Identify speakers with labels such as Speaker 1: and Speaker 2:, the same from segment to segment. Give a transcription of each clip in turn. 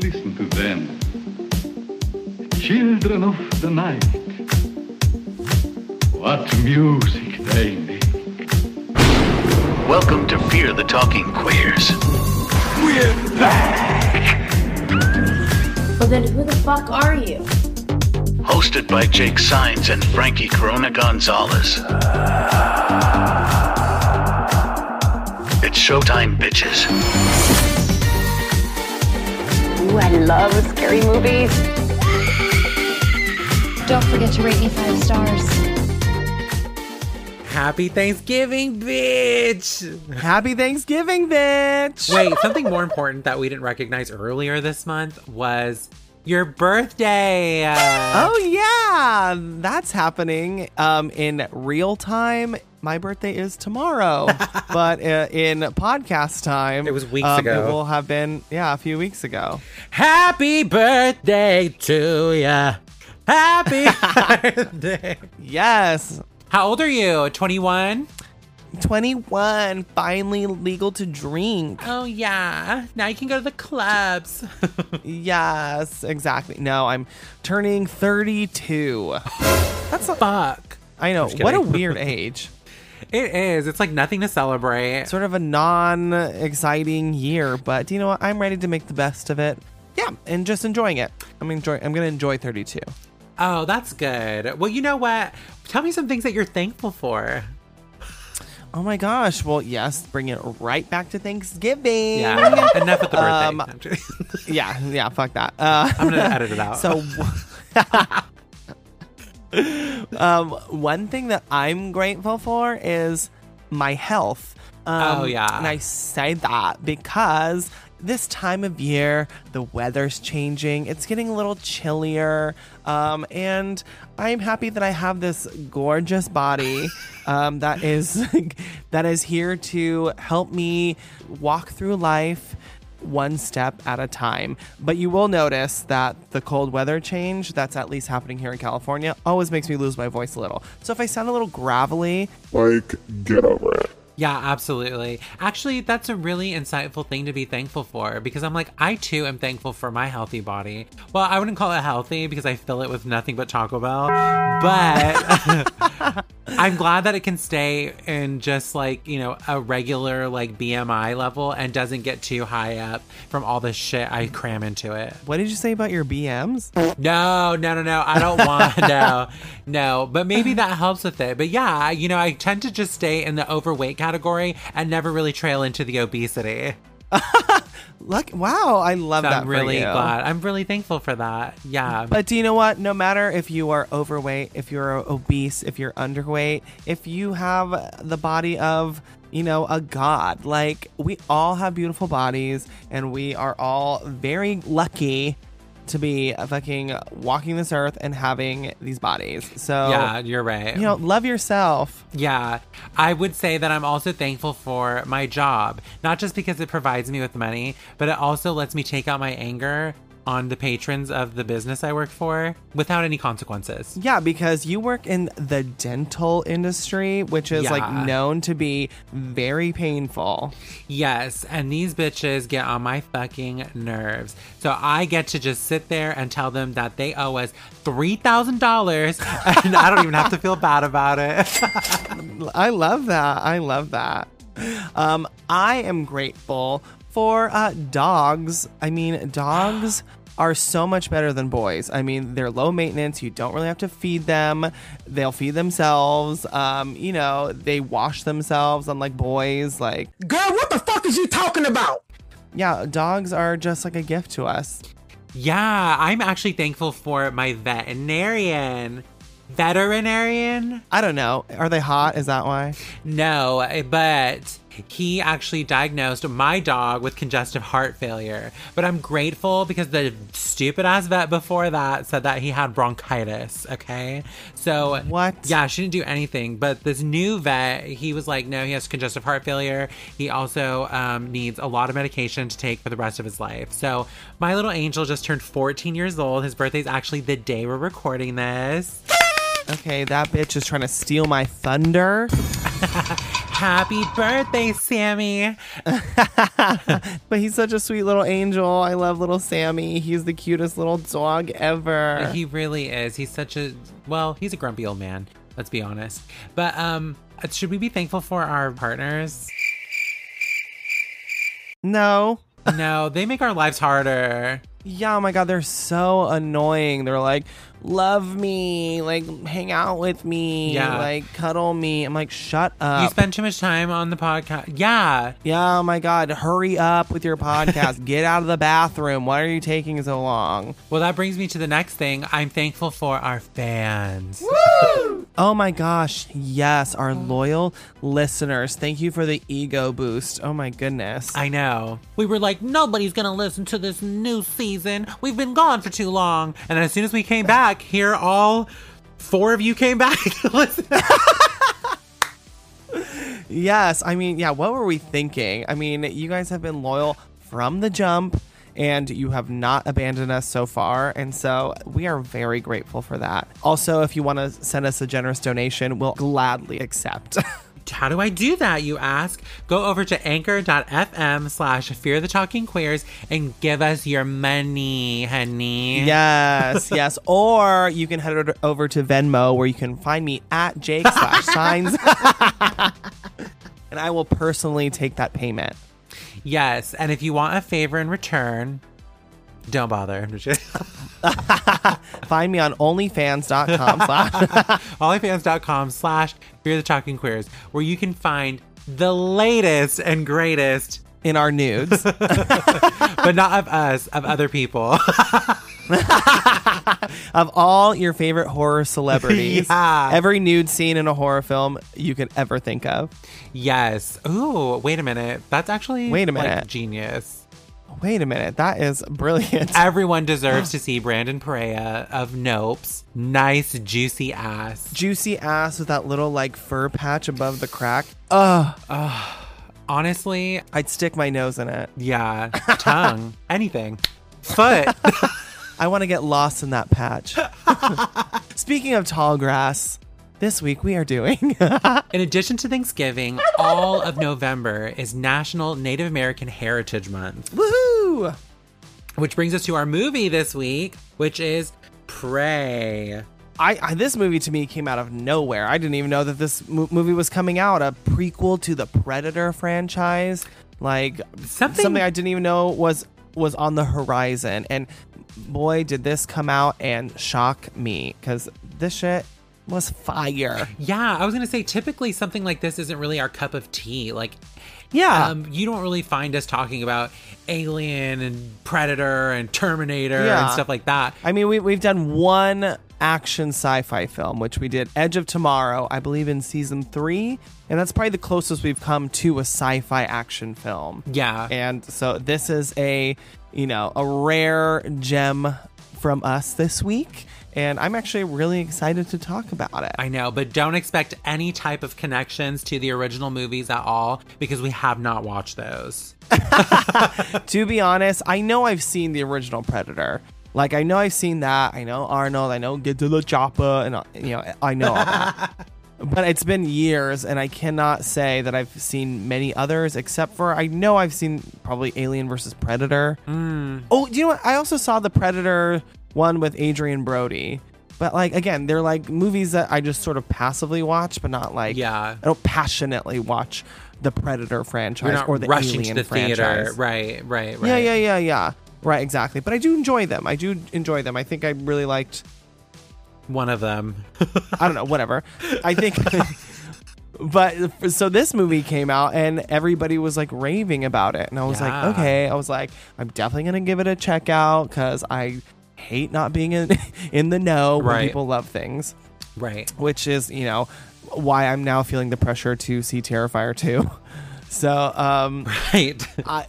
Speaker 1: Listen to them. Children of the night. What music they make.
Speaker 2: Welcome to Fear the Talking Queers.
Speaker 1: We're back!
Speaker 3: Well, then who the fuck are you?
Speaker 2: Hosted by Jake Sines and Frankie Corona Gonzalez. It's showtime, bitches.
Speaker 4: Ooh, I love scary movies.
Speaker 5: Don't forget to rate me five stars.
Speaker 6: Happy Thanksgiving, bitch!
Speaker 7: Happy Thanksgiving, bitch!
Speaker 6: Wait, something more important that we didn't recognize earlier this month was your birthday.
Speaker 7: Oh yeah, that's happening um, in real time. My birthday is tomorrow, but uh, in podcast time,
Speaker 6: It was weeks
Speaker 7: um,
Speaker 6: ago.
Speaker 7: It will have been yeah a few weeks ago.
Speaker 6: Happy birthday to ya! Happy birthday!
Speaker 7: Yes,
Speaker 6: How old are you? 21?
Speaker 7: twenty one, finally legal to drink.
Speaker 6: Oh, yeah. Now you can go to the clubs.
Speaker 7: Yes, exactly. No, I'm turning thirty two. That's a,
Speaker 6: Fuck.
Speaker 7: I know what a weird age.
Speaker 6: It is. It's like nothing to celebrate.
Speaker 7: sort of a non-exciting year, but you know what? I'm ready to make the best of it. Yeah, and just enjoying it. I'm enjoy. I'm gonna enjoy 32.
Speaker 6: Oh, that's good. Well, you know what? Tell me some things that you're thankful for.
Speaker 7: Oh my gosh! Well, yes, bring it right back to Thanksgiving.
Speaker 6: Yeah. Enough with the birthday.
Speaker 7: Um, yeah, yeah. Fuck that. Uh,
Speaker 6: I'm gonna edit it out.
Speaker 7: So, um, one thing that I'm grateful for is my health. Um,
Speaker 6: Oh, yeah.
Speaker 7: and I say that because this time of year, the weather's changing. It's getting a little chillier, um, and I'm happy that I have this gorgeous body um, that is that is here to help me walk through life one step at a time. But you will notice that the cold weather change that's at least happening here in California always makes me lose my voice a little. So if I sound a little gravelly,
Speaker 8: Like, get over it.
Speaker 6: Yeah, absolutely. Actually, that's a really insightful thing to be thankful for because I'm like, I too am thankful for my healthy body. Well, I wouldn't call it healthy because I fill it with nothing but Taco Bell, but I'm glad that it can stay in just like, you know, a regular like BMI level and doesn't get too high up from all the shit I cram into it.
Speaker 7: what did you say about your BMs?
Speaker 6: No, no, no, no. I don't want no, no. But maybe that helps with it. But yeah, you know, I tend to just stay in the overweight category and never really trail into the obesity.
Speaker 7: Look, wow, I love
Speaker 6: So
Speaker 7: that
Speaker 6: I'm really glad. I'm really thankful for that. Yeah.
Speaker 7: But do you know what? No matter if you are overweight, if you're obese, if you're underweight, if you have the body of, you know, a god, like we all have beautiful bodies and we are all very lucky to be fucking walking this earth and having these bodies. So,
Speaker 6: yeah, you're right.
Speaker 7: you know, love yourself.
Speaker 6: Yeah, I would say that I'm also thankful for my job, not just because it provides me with money, but it also lets me take out my anger on the patrons of the business I work for without any consequences.
Speaker 7: Yeah, because you work in the dental industry, which is
Speaker 6: Yeah.
Speaker 7: like known to be very painful.
Speaker 6: Yes, and these bitches get on my fucking nerves. So I get to just sit there and tell them that they owe us $3,000 and I don't even have to feel bad about it.
Speaker 7: I love that. I love that. Um, I am grateful for uh, dogs. I mean, dogs are so much better than boys. I mean, they're low maintenance. You don't really have to feed them. They'll feed themselves. Um, you know, they wash themselves, unlike boys. Like,
Speaker 9: Girl, what the fuck is you talking about?
Speaker 7: yeah, dogs are just like a gift to us.
Speaker 6: yeah, I'm actually thankful for my veterinarian. Veterinarian?
Speaker 7: I don't know. Are they hot? Is that why?
Speaker 6: No, but he actually diagnosed my dog with congestive heart failure. But I'm grateful because the stupid ass vet before that said that he had bronchitis. Okay. So,
Speaker 7: What?
Speaker 6: Yeah, she didn't do anything. But this new vet, he was like, no, he has congestive heart failure. He also um, needs a lot of medication to take for the rest of his life. So, my little angel just turned 14 years old. His birthday's actually the day we're recording this.
Speaker 7: Okay, that bitch is trying to steal my thunder.
Speaker 6: Happy birthday, Sammy.
Speaker 7: But he's such a sweet little angel. I love little Sammy. He's the cutest little dog ever.
Speaker 6: He really is. He's such a well, he's a grumpy old man. Let's be honest. But um should we be thankful for our partners?
Speaker 7: no.
Speaker 6: No, they make our lives harder.
Speaker 7: Yeah, oh my god, they're so annoying. They're like, love me, like hang out with me,
Speaker 6: Yeah.
Speaker 7: like cuddle me. I'm like, shut up.
Speaker 6: you spend too much time on the podcast. Yeah.
Speaker 7: yeah, oh my god, hurry up with your podcast. Get out of the bathroom. Why are you taking so long?
Speaker 6: Well, that brings me to the next thing. I'm thankful for our fans.
Speaker 7: Oh my gosh, yes, our loyal listeners. Thank you for the ego boost. Oh my goodness.
Speaker 6: I know. We were like, nobody's gonna listen to this new season. We've been gone for too long. And then as soon as we came back, here all four of you came back.
Speaker 7: Yes, I mean, yeah, what were we thinking? I mean, you guys have been loyal from the jump and you have not abandoned us so far. And so we are very grateful for that. Also, if you want to send us a generous donation, we'll gladly accept.
Speaker 6: How do I do that, you ask? Go over to anchor.fm slash fear the talking queers and give us your money, honey.
Speaker 7: yes, yes. Or you can head over to Venmo where you can find me at Jake slash Sines. and I will personally take that payment.
Speaker 6: Yes. And if you want a favor in return, don't bother. I'm just kidding.
Speaker 7: Find me on onlyfans.com slash
Speaker 6: Onlyfans.com slash fear the talking queers, where you can find the latest and greatest,
Speaker 7: in our nudes.
Speaker 6: but not of us, of other people.
Speaker 7: of all your favorite horror celebrities.
Speaker 6: Yeah.
Speaker 7: Every nude scene in a horror film you could ever think of.
Speaker 6: yes. Ooh, wait a minute. That's actually
Speaker 7: Wait a
Speaker 6: like,
Speaker 7: minute.
Speaker 6: genius.
Speaker 7: Wait a minute, that is brilliant.
Speaker 6: Everyone deserves to see Brandon Perea of Nopes. Nice, juicy ass.
Speaker 7: Juicy ass with that little like fur patch above the crack. Ugh,
Speaker 6: Honestly,
Speaker 7: I'd stick my nose in it.
Speaker 6: yeah. Tongue, anything. Foot.
Speaker 7: I want to get lost in that patch. Speaking of tall grass, this week we are doing
Speaker 6: In addition to Thanksgiving, all of November is National Native American Heritage Month.
Speaker 7: Woohoo!
Speaker 6: Which brings us to our movie this week, which is Prey.
Speaker 7: I, I this movie to me came out of nowhere. I didn't even know that this mo- movie was coming out. A prequel to the Predator franchise, like
Speaker 6: Something-
Speaker 7: something I didn't even know was was on the horizon. And boy, did this come out and shock me because this shit was fire.
Speaker 6: Yeah, I was gonna say typically something like this isn't really our cup of tea. Like,
Speaker 7: Yeah,
Speaker 6: um, you don't really find us talking about Alien and Predator and Terminator and stuff like that.
Speaker 7: I mean we we've done one action sci-fi film, which we did Edge of Tomorrow, I believe in season three, and that's probably the closest we've come to a sci-fi action film.
Speaker 6: Yeah,
Speaker 7: And so this is a, you know, a rare gem from us this week. And I'm actually really excited to talk about it.
Speaker 6: I know, but don't expect any type of connections to the original movies at all because we have not watched those.
Speaker 7: to be honest, I know I've seen the original Predator. Like I know I've seen that. I know Arnold. I know Get to the Chopper, and uh, you know I know. but it's been years, and I cannot say that I've seen many others, except for I know I've seen probably Alien versus Predator. Oh, do you know what? I also saw the Predator one with Adrien Brody. But like again, they're like movies that I just sort of passively watch, but not like
Speaker 6: Yeah.
Speaker 7: I don't passionately watch the Predator franchise or the
Speaker 6: rushing
Speaker 7: Alien
Speaker 6: to the
Speaker 7: franchise.
Speaker 6: theater. Right, right, right.
Speaker 7: Yeah, yeah, yeah, yeah. Right, exactly. But I do enjoy them. I do enjoy them. I think I really liked.
Speaker 6: One of them.
Speaker 7: I don't know. Whatever. I think. but so this movie came out and everybody was like raving about it, and I was
Speaker 6: Yeah.
Speaker 7: like, okay. I was like, I'm definitely gonna give it a check out because I hate not being in in the know when
Speaker 6: Right.
Speaker 7: people love things,
Speaker 6: right.
Speaker 7: which is you know why I'm now feeling the pressure to see Terrifier 2. So um
Speaker 6: Right.
Speaker 7: I,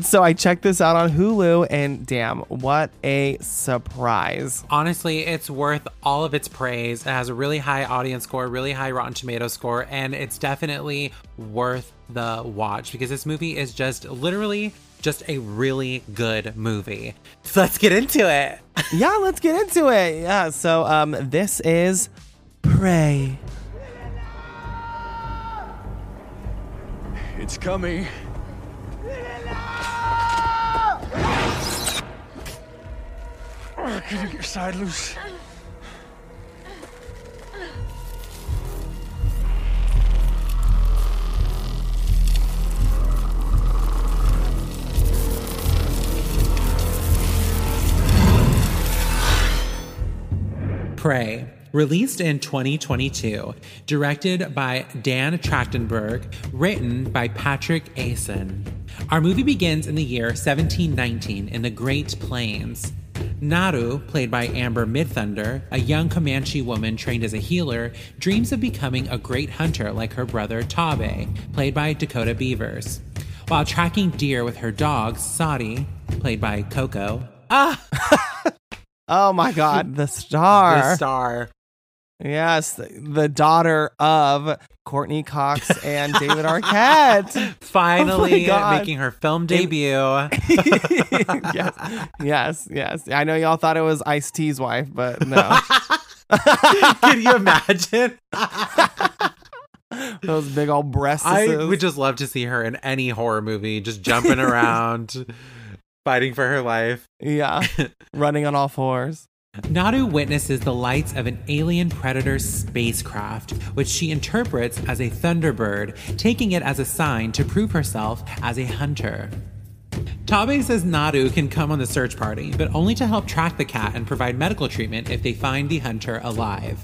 Speaker 7: so I checked this out on Hulu, and damn, what a surprise!
Speaker 6: Honestly, it's worth all of its praise. It has a really high audience score, really high Rotten Tomato score, and it's definitely worth the watch because this movie is just literally just a really good movie. So let's get into it.
Speaker 7: yeah, let's get into it. Yeah, so um, this is Prey.
Speaker 10: It's coming. Get your side loose.
Speaker 6: Prey, released in 2022, directed by Dan Trachtenberg, written by Patrick Aison. Our movie begins in the year 1719 in the Great Plains. Naru, played by Amber Midthunder, a young Comanche woman trained as a healer, dreams of becoming a great hunter like her brother Tabe, played by Dakota Beavers. While tracking deer with her dog, Sadi, played by Coco. Ah!
Speaker 7: Oh my God, the star.
Speaker 6: The star.
Speaker 7: Yes, the, daughter of Courteney Cox and David Arquette.
Speaker 6: Finally
Speaker 7: Oh
Speaker 6: making her film debut.
Speaker 7: yes, yes, yes. I know y'all thought it was Ice T's wife, but no.
Speaker 6: Can you imagine?
Speaker 7: Those big old breasts.
Speaker 6: I would just love to see her in any horror movie, just jumping around, fighting for her life.
Speaker 7: yeah, running on all fours.
Speaker 6: Naru witnesses the lights of an alien predator spacecraft, which she interprets as a Thunderbird, taking it as a sign to prove herself as a hunter. Tabe says Naru can come on the search party, but only to help track the cat and provide medical treatment if they find the hunter alive.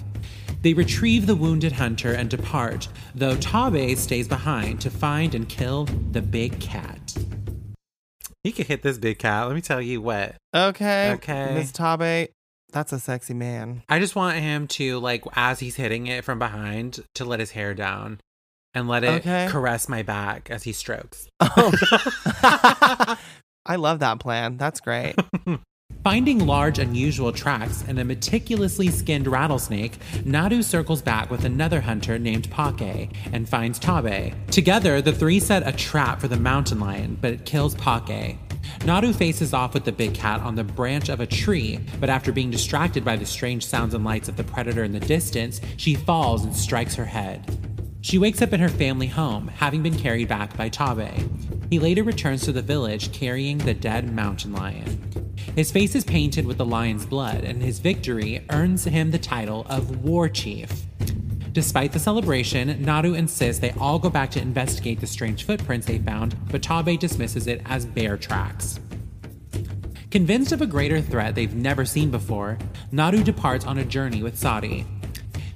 Speaker 6: They retrieve the wounded hunter and depart, though Tabe stays behind to find and kill the big cat. He could hit this big cat, let me tell you what.
Speaker 7: Okay,
Speaker 6: Okay.
Speaker 7: Miss Tabe, that's a sexy man.
Speaker 6: I just want him to like as he's hitting it from behind to let his hair down and let it
Speaker 7: Okay.
Speaker 6: caress my back as he strokes. Oh.
Speaker 7: I love that plan. That's great.
Speaker 6: Finding large unusual tracks and a meticulously skinned rattlesnake, Naru circles back with another hunter named Pake and finds Tabe. Together, the three set a trap for the mountain lion, but it kills Pake. Naru faces off with the big cat on the branch of a tree, but after being distracted by the strange sounds and lights of the predator in the distance, she falls and strikes her head. She wakes up in her family home, having been carried back by Tabe. He later returns to the village carrying the dead mountain lion. His face is painted with the lion's blood, and his victory earns him the title of War Chief. Despite the celebration, Naru insists they all go back to investigate the strange footprints they found, but Tabe dismisses it as bear tracks. Convinced of a greater threat they've never seen before, Naru departs on a journey with Sadi.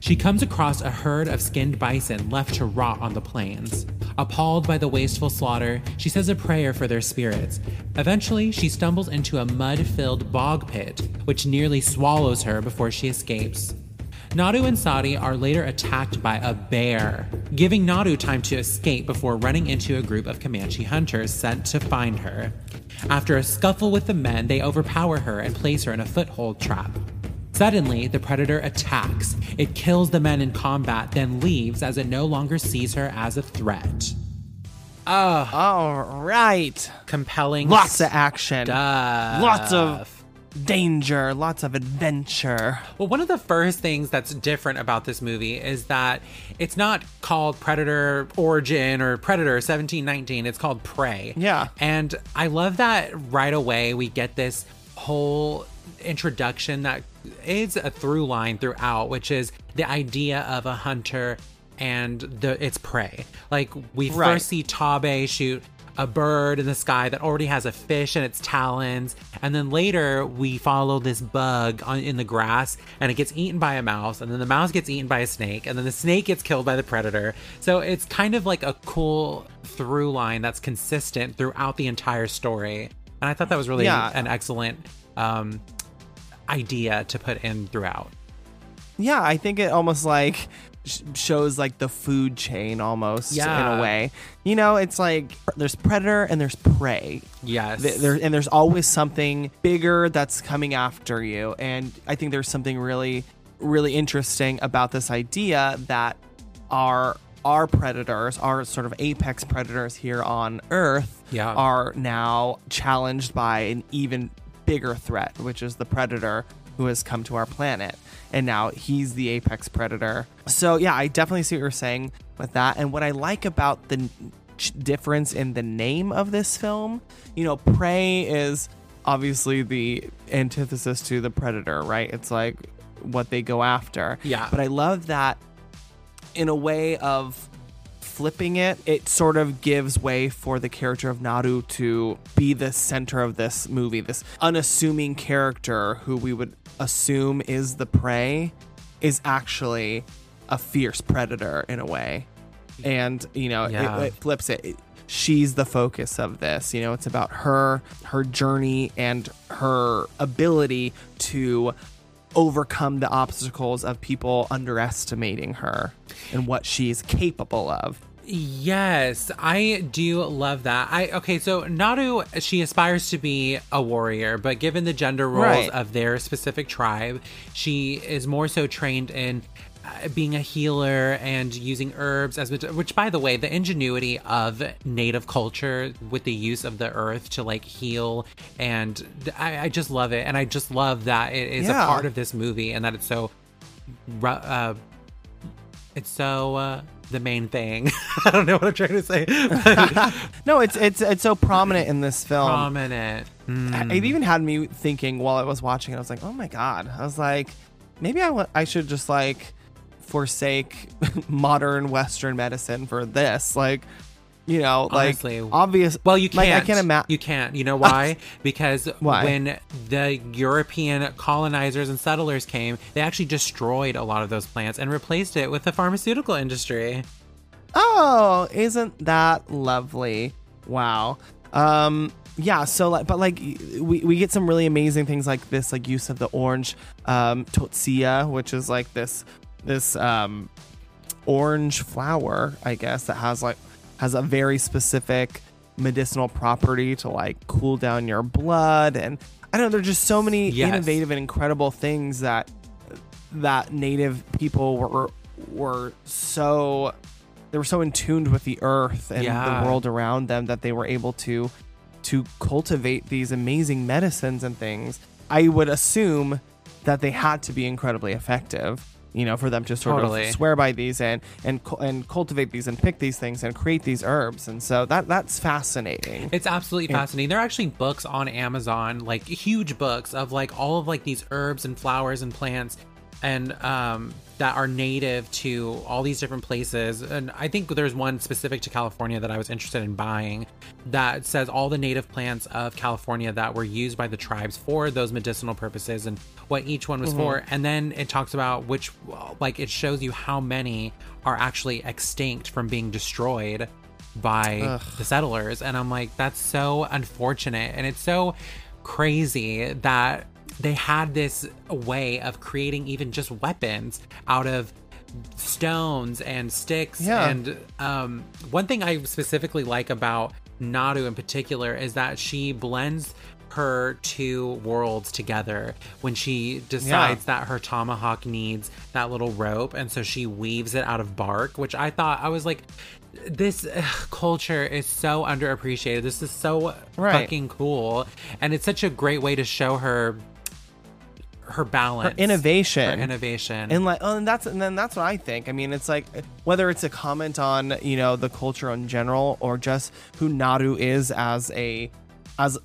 Speaker 6: She comes across a herd of skinned bison left to rot on the plains. Appalled by the wasteful slaughter, she says a prayer for their spirits. Eventually, she stumbles into a mud filled bog pit, which nearly swallows her before she escapes. Naru and Sadi are later attacked by a bear, giving Naru time to escape before running into a group of Comanche hunters sent to find her. After a scuffle with the men, they overpower her and place her in a foothold trap. Suddenly, the predator attacks. It kills the men in combat, then leaves as it no longer sees her as a threat. Oh,
Speaker 7: All right.
Speaker 6: compelling.
Speaker 7: Lots of action.
Speaker 6: stuff.
Speaker 7: Lots of danger. Lots of adventure.
Speaker 6: Well, one of the first things that's different about this movie is that it's not called Predator Origin or Predator 1719. It's called Prey.
Speaker 7: Yeah.
Speaker 6: And I love that right away we get this whole introduction that is a through line throughout, which is the idea of a hunter and the its prey. Like we
Speaker 7: Right.
Speaker 6: first see Tabe shoot a bird in the sky that already has a fish in its talons, and then later we follow this bug on, in the grass, and it gets eaten by a mouse, and then the mouse gets eaten by a snake, and then the snake gets killed by the predator. So it's kind of like a cool through line that's consistent throughout the entire story, and I thought that was really
Speaker 7: Yeah.
Speaker 6: an excellent um, idea to put in throughout.
Speaker 7: Yeah, I think it almost like sh- shows like the food chain almost
Speaker 6: yeah.
Speaker 7: in a way. You know, it's like there's predator and there's prey.
Speaker 6: Yes.
Speaker 7: Th- There and there's always something bigger that's coming after you. And I think there's something really really interesting about this idea that our our predators, our sort of apex predators here on Earth,
Speaker 6: Yeah.
Speaker 7: are now challenged by an even bigger threat, which is the predator who has come to our planet. And now he's the apex predator. So, yeah, I definitely see what you're saying with that. And what I like about the ch- difference in the name of this film. You know, prey is obviously the antithesis to the predator, right? It's like what they go after.
Speaker 6: Yeah.
Speaker 7: But I love that in a way of flipping it, it sort of gives way for the character of Naru to be the center of this movie, this unassuming character who we would assume is the prey is actually a fierce predator in a way. And, you know,
Speaker 6: Yeah.
Speaker 7: it, it flips it. It- She's the focus of this. You know, it's about her, her journey, and her ability to overcome the obstacles of people underestimating her and what she's capable of.
Speaker 6: Yes, I do love that. I okay, so Naru she aspires to be a warrior, but given the gender roles
Speaker 7: Right.
Speaker 6: of their specific tribe, she is more so trained in being a healer and using herbs as which, which by the way the ingenuity of native culture with the use of the earth to like heal and i, I just love it and i just love that it is
Speaker 7: Yeah.
Speaker 6: a part of this movie and that it's so uh, it's so uh, the main thing. I don't know what I'm trying to say. but
Speaker 7: No, it's it's it's so prominent in this film.
Speaker 6: prominent. Mm.
Speaker 7: It even had me thinking while I was watching. it, I was like, "Oh my god!" I was like, "Maybe I should just like forsake modern Western medicine for this." Like, you know,
Speaker 6: Honestly.
Speaker 7: like obvious.
Speaker 6: Well, you can't.
Speaker 7: Like, I can't imagine.
Speaker 6: You can't. You know why? because
Speaker 7: Why?
Speaker 6: when the European colonizers and settlers came, they actually destroyed a lot of those plants and replaced it with the pharmaceutical industry.
Speaker 7: Oh, isn't that lovely? Wow. Um yeah, so like but like we, we get some really amazing things like this like use of the orange um totsia, which is like this this um orange flower, I guess, that has like has a very specific medicinal property to like cool down your blood and I don't know, there's just so many
Speaker 6: Yes.
Speaker 7: innovative and incredible things that that native people were were so they were so in tuned with the earth and
Speaker 6: Yeah.
Speaker 7: the world around them that they were able to to cultivate these amazing medicines and things. I would assume that they had to be incredibly effective, you know, for them to sort
Speaker 6: Totally.
Speaker 7: of swear by these and and and cultivate these and pick these things and create these herbs. And so that that's fascinating.
Speaker 6: It's absolutely
Speaker 7: Yeah.
Speaker 6: fascinating. There are actually books on Amazon, like huge books of like all of like these herbs and flowers and plants and um that are native to all these different places. And I think there's one specific to California that I was interested in buying that says all the native plants of California that were used by the tribes for those medicinal purposes and what each one was
Speaker 7: Mm-hmm.
Speaker 6: for. And then it talks about which like it shows you how many are actually extinct from being destroyed by the settlers and i'm like that's so unfortunate and it's so crazy that they had this way of creating even just weapons out of stones and sticks.
Speaker 7: Yeah.
Speaker 6: and um, one thing i specifically like about naru in particular is that she blends her two worlds together when she decides that her tomahawk needs that little rope. And so she weaves it out of bark which i thought i was like this ugh, culture is so underappreciated. This is so
Speaker 7: Right.
Speaker 6: fucking cool. And it's such a great way to show her her balance.
Speaker 7: Her innovation.
Speaker 6: her innovation.
Speaker 7: And like oh, and that's and then that's what i think. I mean it's like whether it's a comment on you know the culture in general or just who naru is as a as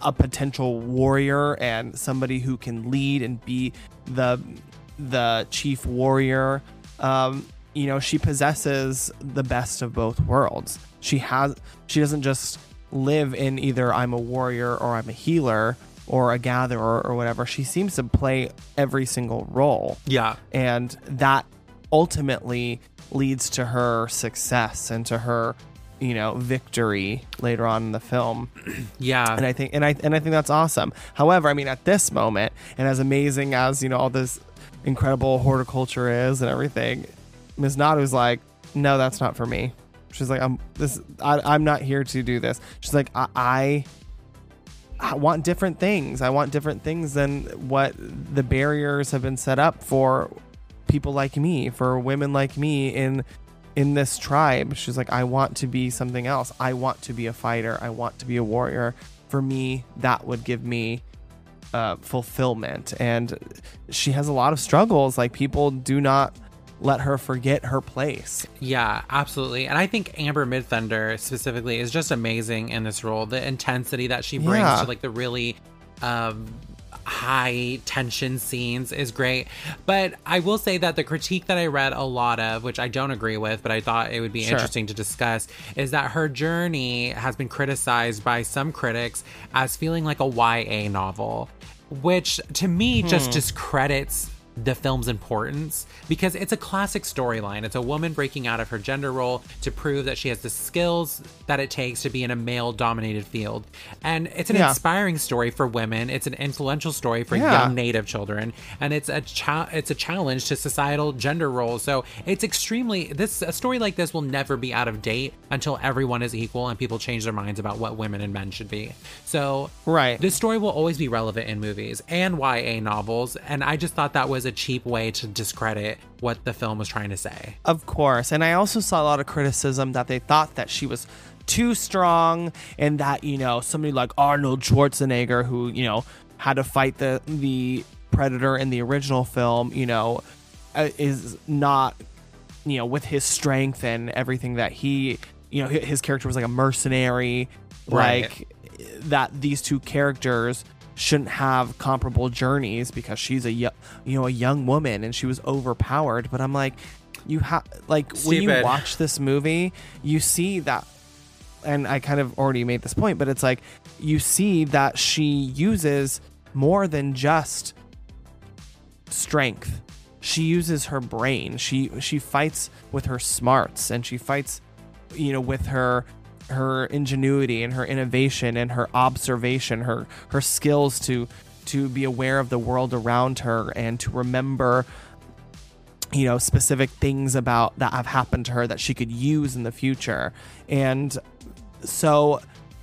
Speaker 7: a potential warrior and somebody who can lead and be the the chief warrior um you know she possesses the best of both worlds. She has she doesn't just live in either i'm a warrior or i'm a healer or a gatherer or whatever she seems to play every single role.
Speaker 6: Yeah.
Speaker 7: And that ultimately leads to her success and to her you know victory later on in the film.
Speaker 6: Yeah.
Speaker 7: And i think and i and i think that's awesome. However i mean at this moment and as amazing as you know all this incredible horticulture is and everything ms. Naru's like no that's not for me. She's like i'm this I, i'm not here to do this. She's like i, I I want different things. I want different things than what the barriers have been set up for people like me, for women like me in in this tribe. She's like, I want to be something else. I want to be a fighter. I want to be a warrior. For me, that would give me uh, fulfillment. And she has a lot of struggles. Like people do not let her forget her place.
Speaker 6: Yeah, absolutely. And I think Amber Midthunder specifically is just amazing in this role. The intensity that she brings
Speaker 7: Yeah.
Speaker 6: to like the really um high tension scenes is great. But I will say that the critique that I read a lot of, which I don't agree with, but I thought it would be
Speaker 7: Sure.
Speaker 6: interesting to discuss, is that her journey has been criticized by some critics as feeling like a YA novel, which to me just
Speaker 7: Hmm.
Speaker 6: discredits the film's importance because it's a classic storyline. It's a woman breaking out of her gender role to prove that she has the skills that it takes to be in a male dominated field. And it's an
Speaker 7: Yeah.
Speaker 6: inspiring story for women. It's an influential story for
Speaker 7: Yeah.
Speaker 6: young native children and it's a cha- it's a challenge to societal gender roles. So it's extremely this a story like this will never be out of date until everyone is equal and people change their minds about what women and men should be. So
Speaker 7: Right.
Speaker 6: this story will always be relevant in movies and YA novels, and I just thought that was a cheap way to discredit what the film was trying to say.
Speaker 7: Of course. And I also saw a lot of criticism that they thought that she was too strong and that, you know, somebody like Arnold Schwarzenegger who, you know, had to fight the the predator in the original film, you know, uh, is not you know, with his strength and everything that he, you know, his character was like a mercenary,
Speaker 6: Right.
Speaker 7: like that these two characters shouldn't have comparable journeys because she's a you know a young woman and she was overpowered. But i'm like you have like when you watch this movie you see that and i kind of already made this point but it's like you see that she uses more than just strength. She uses her brain. She she fights with her smarts and she fights you know with her her ingenuity and her innovation and her observation her her skills to to be aware of the world around her and to remember you know specific things about that have happened to her that she could use in the future and so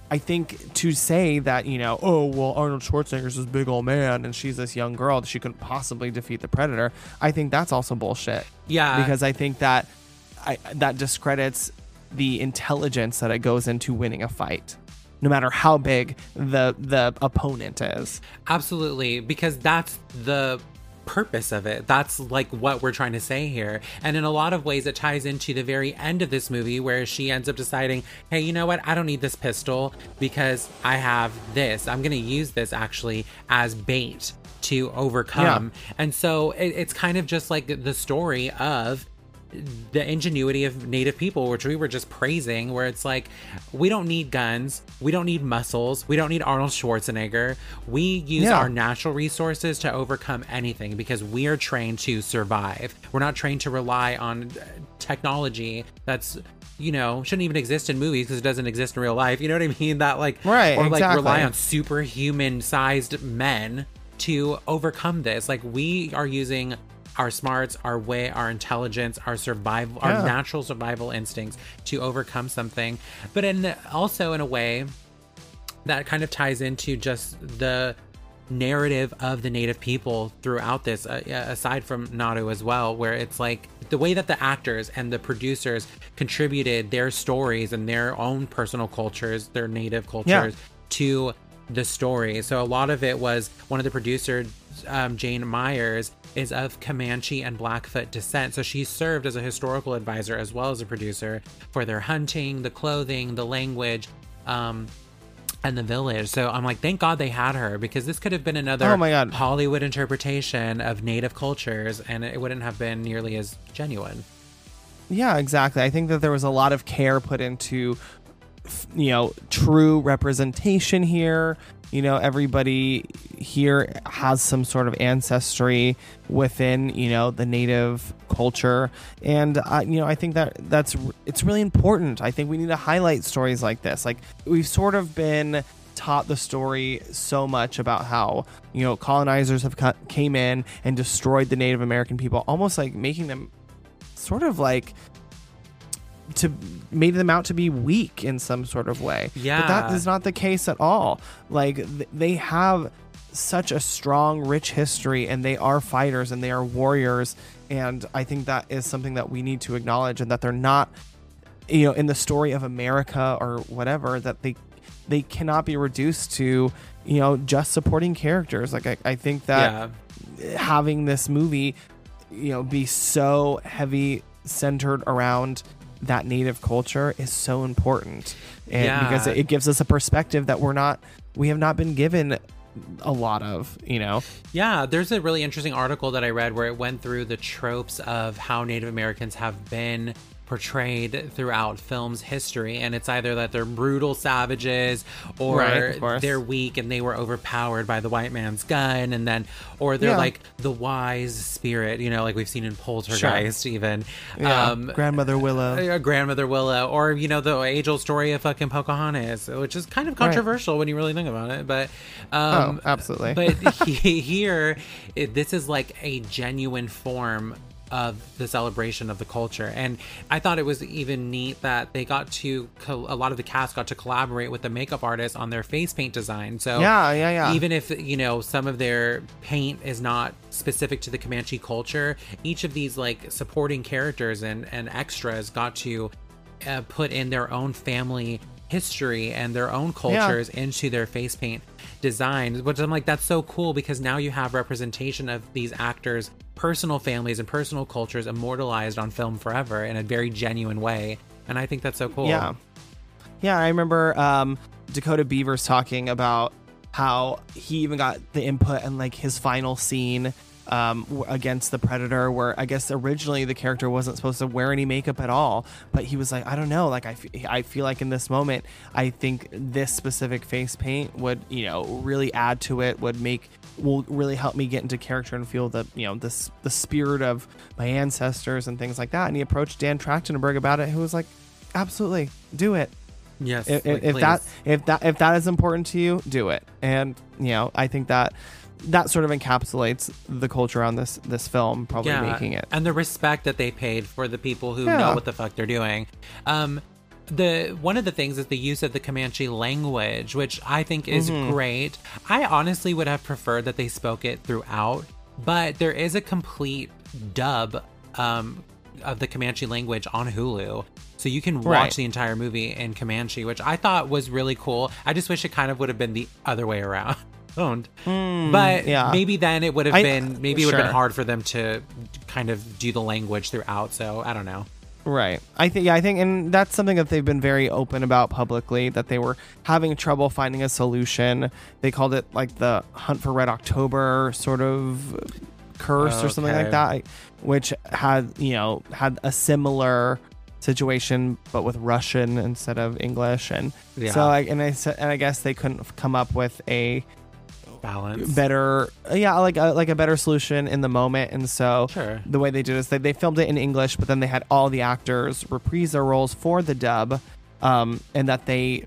Speaker 7: I think to say that, you know, oh, well, Arnold Schwarzenegger's this big old man and she's this young girl that she couldn't possibly defeat the Predator, I think that's also bullshit.
Speaker 6: Yeah.
Speaker 7: Because I think that I, that discredits the intelligence that it goes into winning a fight, no matter how big the the opponent is.
Speaker 6: Absolutely, because that's the purpose of it. That's like what we're trying to say here. And in a lot of ways, it ties into the very end of this movie where she ends up deciding, hey, you know what? I don't need this pistol because I have this. I'm going to use this actually as bait to overcome. And so it, it's kind of just like the story of the ingenuity of native people which we were just praising where it's like we don't need guns we don't need muscles we don't need arnold schwarzenegger. We use
Speaker 7: Yeah.
Speaker 6: our natural resources to overcome anything because we are trained to survive. We're not trained to rely on uh, technology that's you know shouldn't even exist in movies because it doesn't exist in real life. You know what i mean? That like
Speaker 7: Right,
Speaker 6: or like
Speaker 7: exactly.
Speaker 6: rely on superhuman sized men to overcome this. Like we are using our smarts, our way, our intelligence, our survival,
Speaker 7: Yeah.
Speaker 6: our natural survival instincts to overcome something. But in also in a way that kind of ties into just the narrative of the native people throughout this uh, aside from Naru as well where it's like the way that the actors and the producers contributed their stories and their own personal cultures their native cultures to the story so a lot of it was one of the producers um, Jane Myers is of Comanche and Blackfoot descent so she served as a historical advisor as well as a producer for their hunting the clothing the language um, and the village. So I'm like, thank God they had her because this could have been another
Speaker 7: Oh my God.
Speaker 6: Hollywood interpretation of native cultures and it wouldn't have been nearly as genuine.
Speaker 7: Yeah, exactly. I think that there was a lot of care put into, you know, true representation here. You know, everybody here has some sort of ancestry within, you know, the native culture, and uh, you know, I think that that's it's really important. I think we need to highlight stories like this. Like we've sort of been taught the story so much about how you know colonizers have cut, came in and destroyed the Native American people, almost like making them sort of like to made them out to be weak in some sort of way.
Speaker 6: Yeah, But
Speaker 7: that is not the case at all. Like th- they have such a strong, rich history and they are fighters and they are warriors. And I think that is something that we need to acknowledge and that they're not, you know, in the story of America or whatever, that they they cannot be reduced to, you know, just supporting characters. Like I, I think that
Speaker 6: yeah.
Speaker 7: having this movie you know, be so heavy centered around that native culture is so important. And
Speaker 6: Yeah.
Speaker 7: because it, it gives us a perspective that we're not we have not been given a lot of, you know.
Speaker 6: Yeah, there's a really interesting article that I read where it went through the tropes of how Native Americans have been portrayed throughout film's history and it's either that they're brutal savages or
Speaker 7: Right,
Speaker 6: they're weak and they were overpowered by the white man's gun and then or they're
Speaker 7: Yeah.
Speaker 6: like the wise spirit you know like we've seen in poltergeist even
Speaker 7: Yeah.
Speaker 6: um
Speaker 7: Grandmother Willow.
Speaker 6: uh, grandmother willow or you know the age old story of fucking pocahontas which is kind of controversial when you really think about it but um
Speaker 7: Oh, absolutely.
Speaker 6: but he, here it, this is like a genuine form of the celebration of the culture. And i thought it was even neat that they got to co- a lot of the cast got to collaborate with the makeup artist on their face paint design. So
Speaker 7: Yeah, yeah, yeah.
Speaker 6: even if you know some of their paint is not specific to the comanche culture each of these like supporting characters and and extras got to uh, put in their own family history and their own cultures into their face paint designs which i'm like that's so cool because now you have representation of these actors personal families and personal cultures immortalized on film forever in a very genuine way and i think that's so cool
Speaker 7: Yeah. Yeah, I remember um, Dakota Beavers talking about how he even got the input in like his final scene um, against the Predator, where I guess originally the character wasn't supposed to wear any makeup at all, but he was like, I don't know, like I, f- I feel like in this moment, I think this specific face paint would, you know, really add to it, would make will really help me get into character and feel the you know this the spirit of my ancestors and things like that. And he approached Dan Trachtenberg about it, who was like, absolutely, do it
Speaker 6: yes
Speaker 7: if,
Speaker 6: like,
Speaker 7: if that if that if that is important to you do it and you know i think that that sort of encapsulates the culture on this this film probably making it
Speaker 6: and the respect that they paid for the people who
Speaker 7: Yeah.
Speaker 6: know what the fuck they're doing. Um, the one of the things is the use of the Comanche language, which I think is
Speaker 7: Mm-hmm.
Speaker 6: great. I honestly would have preferred that they spoke it throughout, but there is a complete dub um, of the Comanche language on Hulu. So you can watch
Speaker 7: Right.
Speaker 6: the entire movie in Comanche, which I thought was really cool. I just wish it kind of would have been the other way around. but
Speaker 7: Hmm, yeah.
Speaker 6: maybe then it would have
Speaker 7: I-
Speaker 6: been maybe it would have been hard for them to kind of do the language throughout. So I don't know.
Speaker 7: Right. I think yeah, I think and that's something that they've been very open about publicly that they were having trouble finding a solution. They called it like the Hunt for Red October sort of curse or something like that, which had, you know, had a similar situation but with Russian instead of English and
Speaker 6: Yeah.
Speaker 7: so like and I and I guess they couldn't come up with a
Speaker 6: Balance.
Speaker 7: better yeah like a, like a better solution in the moment and so
Speaker 6: Sure.
Speaker 7: the way they did is they, they filmed it in english but then they had all the actors reprise their roles for the dub um, and that they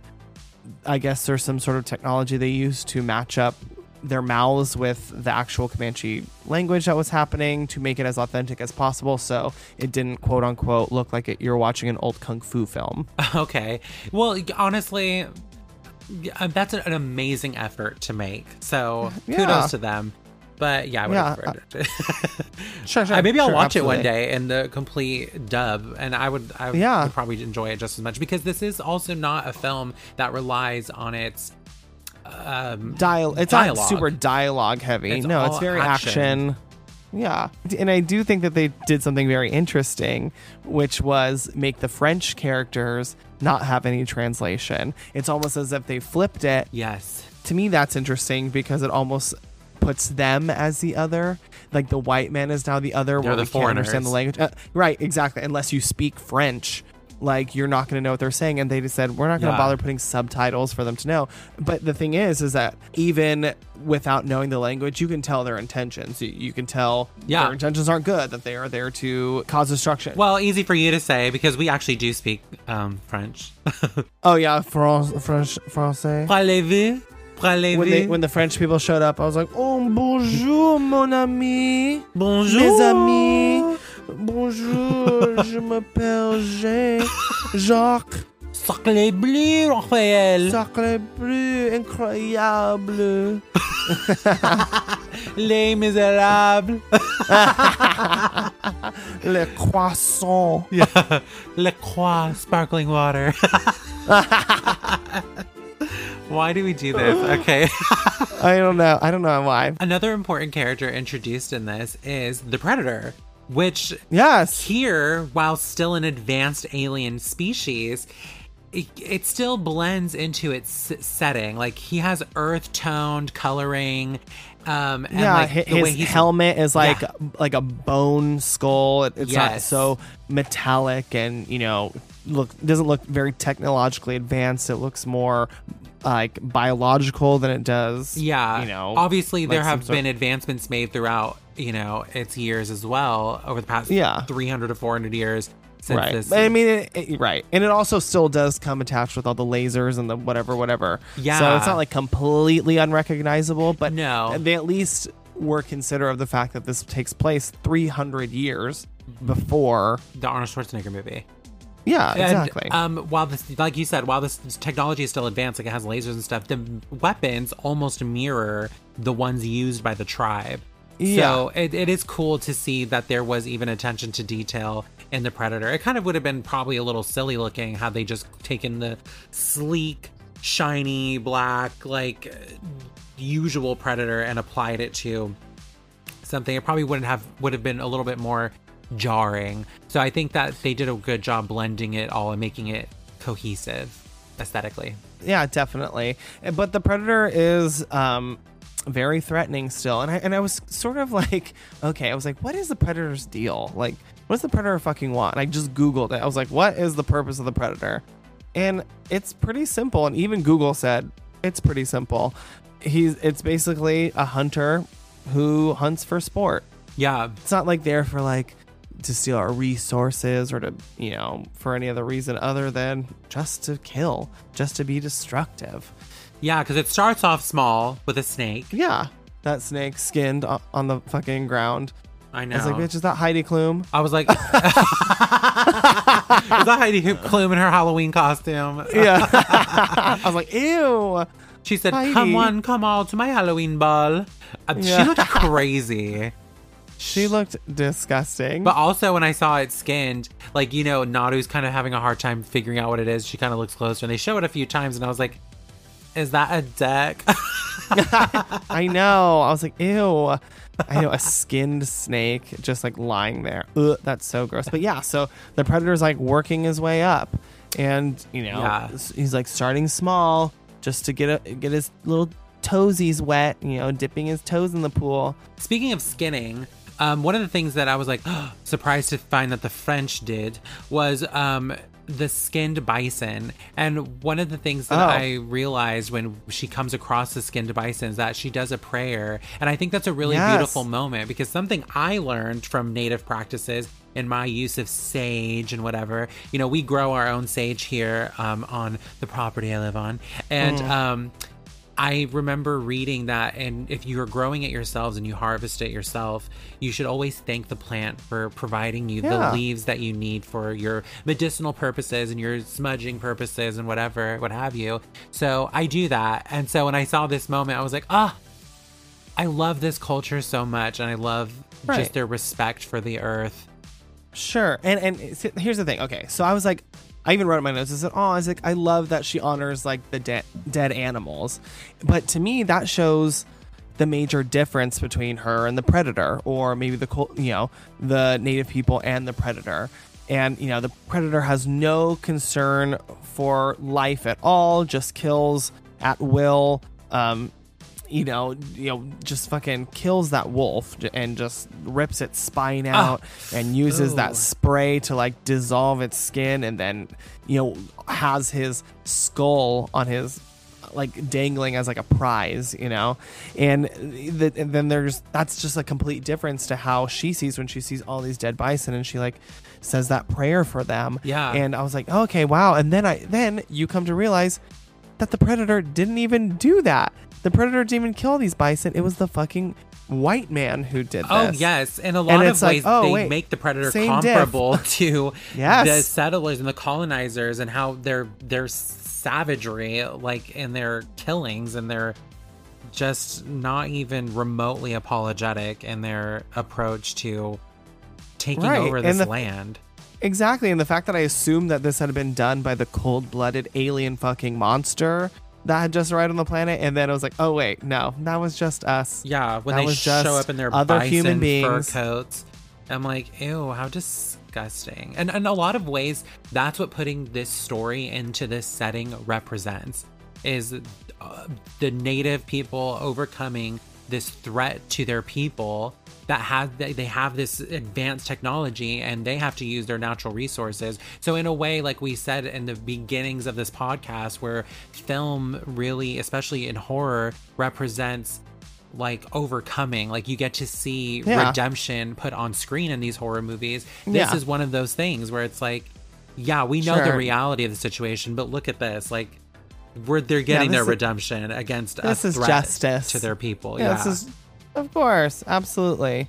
Speaker 7: i guess there's some sort of technology they used to match up their mouths with the actual comanche language that was happening to make it as authentic as possible so it didn't quote unquote look like it, you're watching an old kung fu film
Speaker 6: Okay. Well, honestly, that's an amazing effort to make. So
Speaker 7: Yeah.
Speaker 6: kudos to them. But yeah, I would
Speaker 7: Yeah,
Speaker 6: have preferred it.
Speaker 7: sure, sure
Speaker 6: Uh, Maybe I'll
Speaker 7: sure,
Speaker 6: watch it one day in the complete dub, and I would, I would probably enjoy it just as much because this is also not a film that relies on its um,
Speaker 7: Dial- it's
Speaker 6: Dialogue.
Speaker 7: not super dialogue heavy.
Speaker 6: It's
Speaker 7: no, it's very
Speaker 6: action.
Speaker 7: action. Yeah. And I do think that they did something very interesting, which was make the French characters not have any translation. It's almost as if they flipped it.
Speaker 6: yes.
Speaker 7: To me, that's interesting because it almost puts them as the other. Like the white man is now the other,
Speaker 6: They're
Speaker 7: where
Speaker 6: the
Speaker 7: we can't understand the language. Uh, right, exactly. Unless you speak French. Like you're not going to know what they're saying, and they just said we're not going to
Speaker 6: Yeah.
Speaker 7: bother putting subtitles for them to know. But the thing is, is that even without knowing the language, you can tell their intentions. You, you can tell
Speaker 6: Yeah.
Speaker 7: their intentions aren't good. That they are there to cause destruction.
Speaker 6: Well, easy for you to say because we actually do speak um, French.
Speaker 7: oh yeah, France, French, français.
Speaker 6: Parlez-vous?
Speaker 7: When, they, when the French people showed up, I was like, "Oh bonjour, mon ami,
Speaker 6: Bonjour.
Speaker 7: mes amis, bonjour, je m'appelle Jean, Jacques,
Speaker 6: Sacré bleu, Raphaël.
Speaker 7: sacré bleu, incroyable."
Speaker 6: Les Misérables.
Speaker 7: Les croissants.
Speaker 6: Yeah. Le Croix sparkling water. Why do we do this? Okay.
Speaker 7: I don't know. I don't know why.
Speaker 6: Another important character introduced in this is the Predator. Which
Speaker 7: Yes.
Speaker 6: here, while still an advanced alien species, it, it still blends into its setting. Like he has earth toned coloring. Um, and
Speaker 7: yeah,
Speaker 6: like
Speaker 7: hi-
Speaker 6: the way
Speaker 7: his helmet is like
Speaker 6: Yeah.
Speaker 7: like a bone skull. It- It's not so metallic and you know look doesn't look very technologically advanced. It looks more like biological than it does.
Speaker 6: Yeah,
Speaker 7: you know.
Speaker 6: obviously
Speaker 7: like
Speaker 6: there have been advancements made throughout you know its years as well over the past
Speaker 7: Yeah.
Speaker 6: 300 to 400 years since
Speaker 7: right.
Speaker 6: this.
Speaker 7: I mean, it, it- right, and it also still does come attached with all the lasers and the whatever, whatever.
Speaker 6: Yeah.
Speaker 7: So it's not like completely unrecognizable, but
Speaker 6: No.
Speaker 7: they at least were considerate of the fact that this takes place 300 years before.
Speaker 6: the Arnold Schwarzenegger movie.
Speaker 7: Yeah,
Speaker 6: And,
Speaker 7: exactly.
Speaker 6: um, while this, like you said, while this technology is still advanced, like it has lasers and stuff, the weapons almost mirror the ones used by the tribe. So it, it is cool to see that there was even attention to detail in the Predator. It kind of would have been probably a little silly looking had they just taken the sleek, shiny, black, like usual Predator and applied it to something. It probably wouldn't have would have been a little bit more jarring. So I think that they did a good job blending it all and making it cohesive aesthetically.
Speaker 7: Yeah, definitely. But the predator is um very threatening still. And I and I was sort of like, okay, I was like, what is the predator's deal? Like, what does the predator fucking want? And I just googled it. I was like, what is the purpose of the predator? And it's pretty simple. And even Google said it's pretty simple. He's it's basically a hunter who hunts for sport.
Speaker 6: Yeah,
Speaker 7: It's not like there for like to steal our resources or to, you know, for any other reason other than just to kill, just to be destructive.
Speaker 6: Yeah, because it starts off small with a snake.
Speaker 7: Yeah, that snake skinned o- on the fucking ground.
Speaker 6: I know.
Speaker 7: I was like, bitch, is that Heidi Klum?
Speaker 6: I was like, is that Heidi Klum in her Halloween costume?
Speaker 7: Yeah. I was like, ew.
Speaker 6: She said,
Speaker 7: Heidi.
Speaker 6: "Come on, come all to my Halloween ball." Uh,
Speaker 7: Yeah.
Speaker 6: She looked crazy.
Speaker 7: She looked disgusting.
Speaker 6: But also, when I saw it skinned, like you know, Naru's kind of having a hard time figuring out what it is. She kind of looks closer, and they show it a few times, and I was like, "Is that a deck?"
Speaker 7: I know. I was like, ew. I know a skinned snake just like lying there. Ugh, that's so gross. But yeah, so the predator's like working his way up, and you know,
Speaker 6: Yeah.
Speaker 7: he's like starting small just to get a, get his little toesies wet. You know, dipping his toes in the pool.
Speaker 6: Speaking of skinning, um, one of the things that I was like surprised to find that the French did was um, the skinned bison. And one of the things that
Speaker 7: Oh.
Speaker 6: I realized when she comes across the skinned bison is that she does a prayer. And I think that's a really
Speaker 7: Yes.
Speaker 6: beautiful moment because something I learned from native practices in my use of sage and whatever, you know, we grow our own sage here um, on the property I live on. And, um, I remember reading that, and if you are growing it yourselves and you harvest it yourself, you should always thank the plant for providing you
Speaker 7: Yeah.
Speaker 6: the leaves that you need for your medicinal purposes and your smudging purposes and whatever, what have you. So I do that. And so when I saw this moment, I was like, ah, I love this culture so much, and I love
Speaker 7: Right.
Speaker 6: just their respect for the earth.
Speaker 7: Sure. And and here's the thing. Okay, so I was like, I even wrote in my notes. I said, "Oh, I was like, I love that she honors like the de- dead animals," but to me, that shows the major difference between her and the predator, or maybe the you know the native people and the predator. And you know, the predator has no concern for life at all; just kills at will. Um, you know, you know, just fucking kills that wolf and just rips its spine ah. out and uses
Speaker 6: Ew.
Speaker 7: that spray to like dissolve its skin and then, you know, has his skull on his like dangling as like a prize, you know, and, the, and then there's that's just a complete difference to how she sees when she sees all these dead bison and she like says that prayer for them.
Speaker 6: Yeah.
Speaker 7: and I was like, okay, wow. And then I then you come to realize that the predator didn't even do that. The predator didn't even kill these bison. It was the fucking white man who did oh, this.
Speaker 6: Oh yes, in a lot of
Speaker 7: it's like,
Speaker 6: ways,
Speaker 7: oh,
Speaker 6: they
Speaker 7: wait,
Speaker 6: make the predator
Speaker 7: diff.
Speaker 6: comparable to
Speaker 7: Yes.
Speaker 6: the settlers and the colonizers, and how their their savagery, like in their killings, and their just not even remotely apologetic in their approach to taking
Speaker 7: Right,
Speaker 6: over this
Speaker 7: the-
Speaker 6: land.
Speaker 7: Exactly, and the fact that I assumed that this had been done by the cold-blooded alien fucking monster that had just arrived on the planet, and then I was like, oh wait, no, that was just us.
Speaker 6: Yeah, when
Speaker 7: That
Speaker 6: they show up in their
Speaker 7: other human
Speaker 6: fur
Speaker 7: beings.
Speaker 6: coats. I'm like, ew, how disgusting. And in a lot of ways, that's what putting this story into this setting represents is uh, the native people overcoming this threat to their people that have they have this advanced technology and they have to use their natural resources. So in a way like we said in the beginnings of this podcast where film really especially in horror represents like overcoming. Like you get to see
Speaker 7: Yeah.
Speaker 6: redemption put on screen in these horror movies. This
Speaker 7: Yeah.
Speaker 6: is one of those things where it's like yeah we know the reality of the situation but look at this. Like we're they're getting
Speaker 7: this
Speaker 6: their
Speaker 7: is-
Speaker 6: redemption against
Speaker 7: this is justice
Speaker 6: to their people
Speaker 7: Yeah,
Speaker 6: yeah,
Speaker 7: this is, of course, absolutely.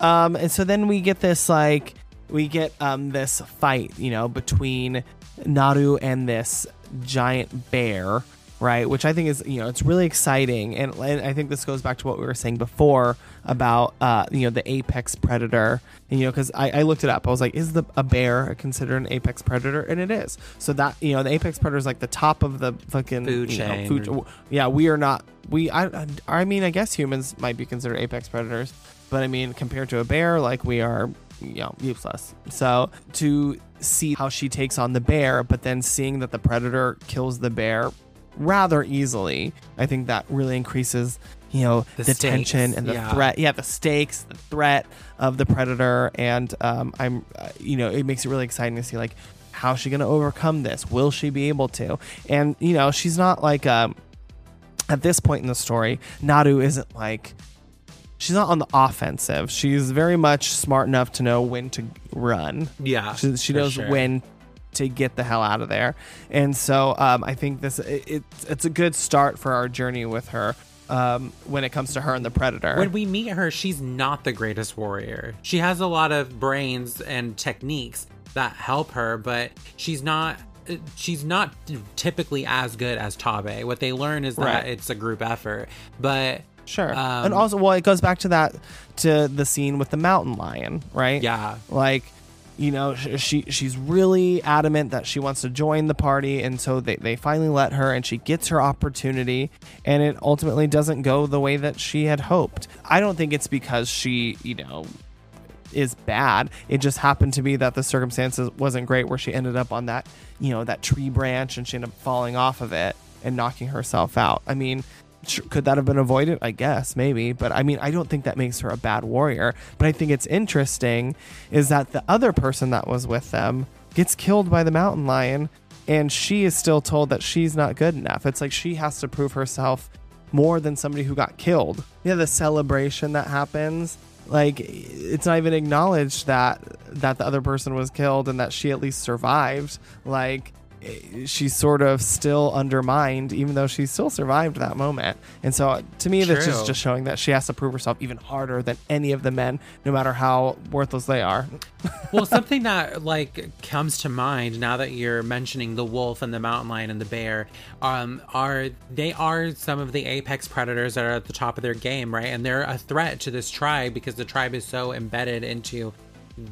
Speaker 7: Um, and so then we get this like we get um this fight, you know, between Naru and this giant bear, right? Which I think is you know it's really exciting, and, and I think this goes back to what we were saying before about uh you know the apex predator, and, you know because I, I looked it up, I was like, is the a bear considered an apex predator? And it is. So that you know the apex predator is like the top of the fucking
Speaker 6: Food
Speaker 7: you know,
Speaker 6: chain.
Speaker 7: food yeah, we are not. We I I mean, I guess humans might be considered apex predators, but I mean, compared to a bear, like we are, you know, useless. So to see how she takes on the bear, but then seeing that the predator kills the bear rather easily, I think that really increases. You know
Speaker 6: The
Speaker 7: the, tension and the
Speaker 6: yeah.
Speaker 7: threat. Yeah, the stakes, the threat of the predator, and um, I'm, uh, you know, it makes it really exciting to see like how's she going to overcome this? Will she be able to? And you know, she's not like um, at this point in the story, Naru isn't like she's not on the offensive. She's very much smart enough to know when to run.
Speaker 6: Yeah,
Speaker 7: she, she knows
Speaker 6: sure.
Speaker 7: when to get the hell out of there. And so um, I think this it, it, it's a good start for our journey with her um, when it comes to her and the predator.
Speaker 6: When we meet her, she's not the greatest warrior. She has a lot of brains and techniques that help her, but she's not she's not typically as good as Taabe. What they learn is that
Speaker 7: Right.
Speaker 6: it's a group effort. But
Speaker 7: Sure.
Speaker 6: Um,
Speaker 7: and also, well, it goes back to that to the scene with the mountain lion, right?
Speaker 6: Yeah.
Speaker 7: Like, you know, she she's really adamant that she wants to join the party, and so they they finally let her, and she gets her opportunity, and it ultimately doesn't go the way that she had hoped. I don't think it's because she, you know. Is bad. It just happened to be that the circumstances wasn't great where she ended up on that, you know, that tree branch and she ended up falling off of it and knocking herself out. I mean, could that have been avoided? I guess maybe, but I mean, I don't think that makes her a bad warrior. But I think it's interesting is that the other person that was with them gets killed by the mountain lion, and she is still told that she's not good enough. It's like she has to prove herself more than somebody who got killed. Yeah, the celebration that happens, like it's not even acknowledged that that the other person was killed and that she at least survived. Like she's sort of still undermined, even though she still survived that moment. And so, to me, that's
Speaker 6: True.
Speaker 7: just just showing that she has to prove herself even harder than any of the men, no matter how worthless they are.
Speaker 6: well, something that like comes to mind now that you're mentioning the wolf and the mountain lion and the bear, um, are they are some of the apex predators that are at the top of their game, right? And they're a threat to this tribe because the tribe is so embedded into,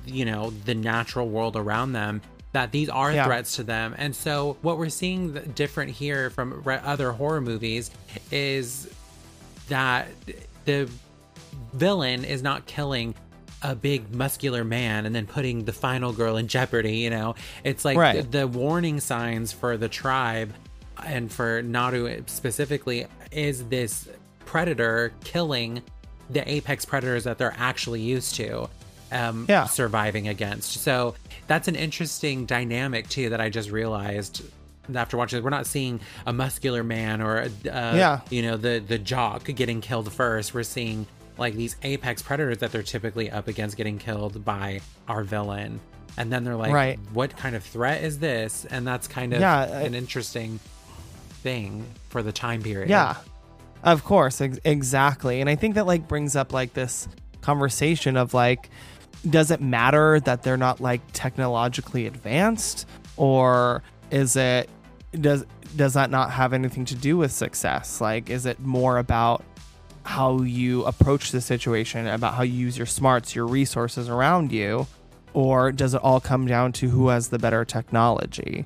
Speaker 6: you know, the natural world around them that these are
Speaker 7: Yeah.
Speaker 6: threats to them. And so, what we're seeing different here from re- other horror movies is that the villain is not killing a big muscular man and then putting the final girl in jeopardy you know it's like
Speaker 7: Right.
Speaker 6: the, the warning signs for the tribe and for naru specifically is this predator killing the apex predators that they're actually used to um
Speaker 7: Yeah.
Speaker 6: surviving against so that's an interesting dynamic too that i just realized after watching it we're not seeing a muscular man or uh,
Speaker 7: Yeah.
Speaker 6: you know the the jock getting killed first. We're seeing like these apex predators that they're typically up against getting killed by our villain. And then they're like
Speaker 7: Right.
Speaker 6: what kind of threat is this? And that's kind of
Speaker 7: Yeah, I-
Speaker 6: an interesting thing for the time period.
Speaker 7: Yeah, of course, ex- exactly. And I think that like brings up like this conversation of like, does it matter that they're not like technologically advanced, or is it does does that not have anything to do with success? Like, is it more about how you approach the situation, about how you use your smarts, your resources around you, or does it all come down to who has the better technology?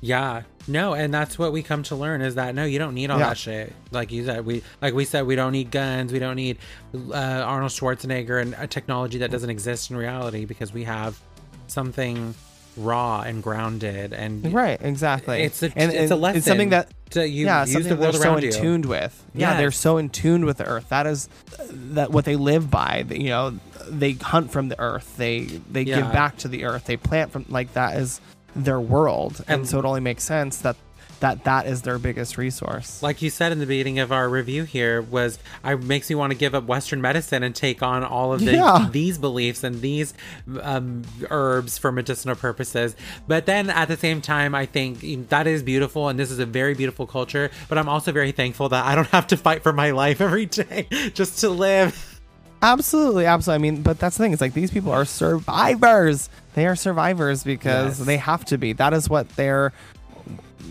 Speaker 6: Yeah. No, and that's what we come to learn is that no, you don't need all
Speaker 7: Yeah.
Speaker 6: that shit. Like you said, we like we said, we don't need guns, we don't need uh, Arnold Schwarzenegger and a technology that doesn't exist in reality because we have something raw and grounded and
Speaker 7: Right, exactly.
Speaker 6: It's a
Speaker 7: and,
Speaker 6: it's a lesson.
Speaker 7: It's something that
Speaker 6: to you
Speaker 7: yeah,
Speaker 6: use
Speaker 7: something
Speaker 6: the world
Speaker 7: they're so in
Speaker 6: you.
Speaker 7: tuned with. Yeah, they're so in tuned with the earth. That is that what they live by. You know, they hunt from the earth. They they
Speaker 6: Yeah.
Speaker 7: give back to the earth. They plant from like that is their world, and,
Speaker 6: And-
Speaker 7: so it only makes sense that that that is their biggest resource.
Speaker 6: like you said in the beginning of our review here was I makes me want to give up Western medicine and take on all of the,
Speaker 7: Yeah.
Speaker 6: these beliefs and these um, herbs for medicinal purposes. But then at the same time, I think that is beautiful and this is a very beautiful culture. But I'm also very thankful that I don't have to fight for my life every day just to live.
Speaker 7: Absolutely, absolutely. I mean, but that's the thing. It's like these people are survivors. They are survivors because
Speaker 6: Yes.
Speaker 7: they have to be. That is what their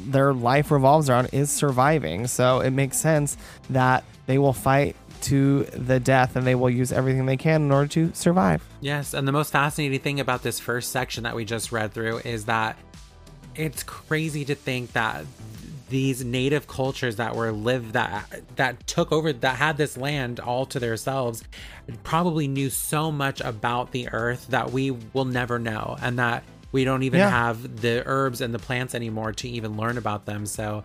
Speaker 7: their life revolves around is surviving. So it makes sense that they will fight to the death and they will use everything they can in order to survive.
Speaker 6: Yes, and the most fascinating thing about this first section that we just read through is that it's crazy to think that these native cultures that were lived that that took over that had this land all to themselves probably knew so much about the earth that we will never know and that we don't even
Speaker 7: Yeah.
Speaker 6: have the herbs and the plants anymore to even learn about them so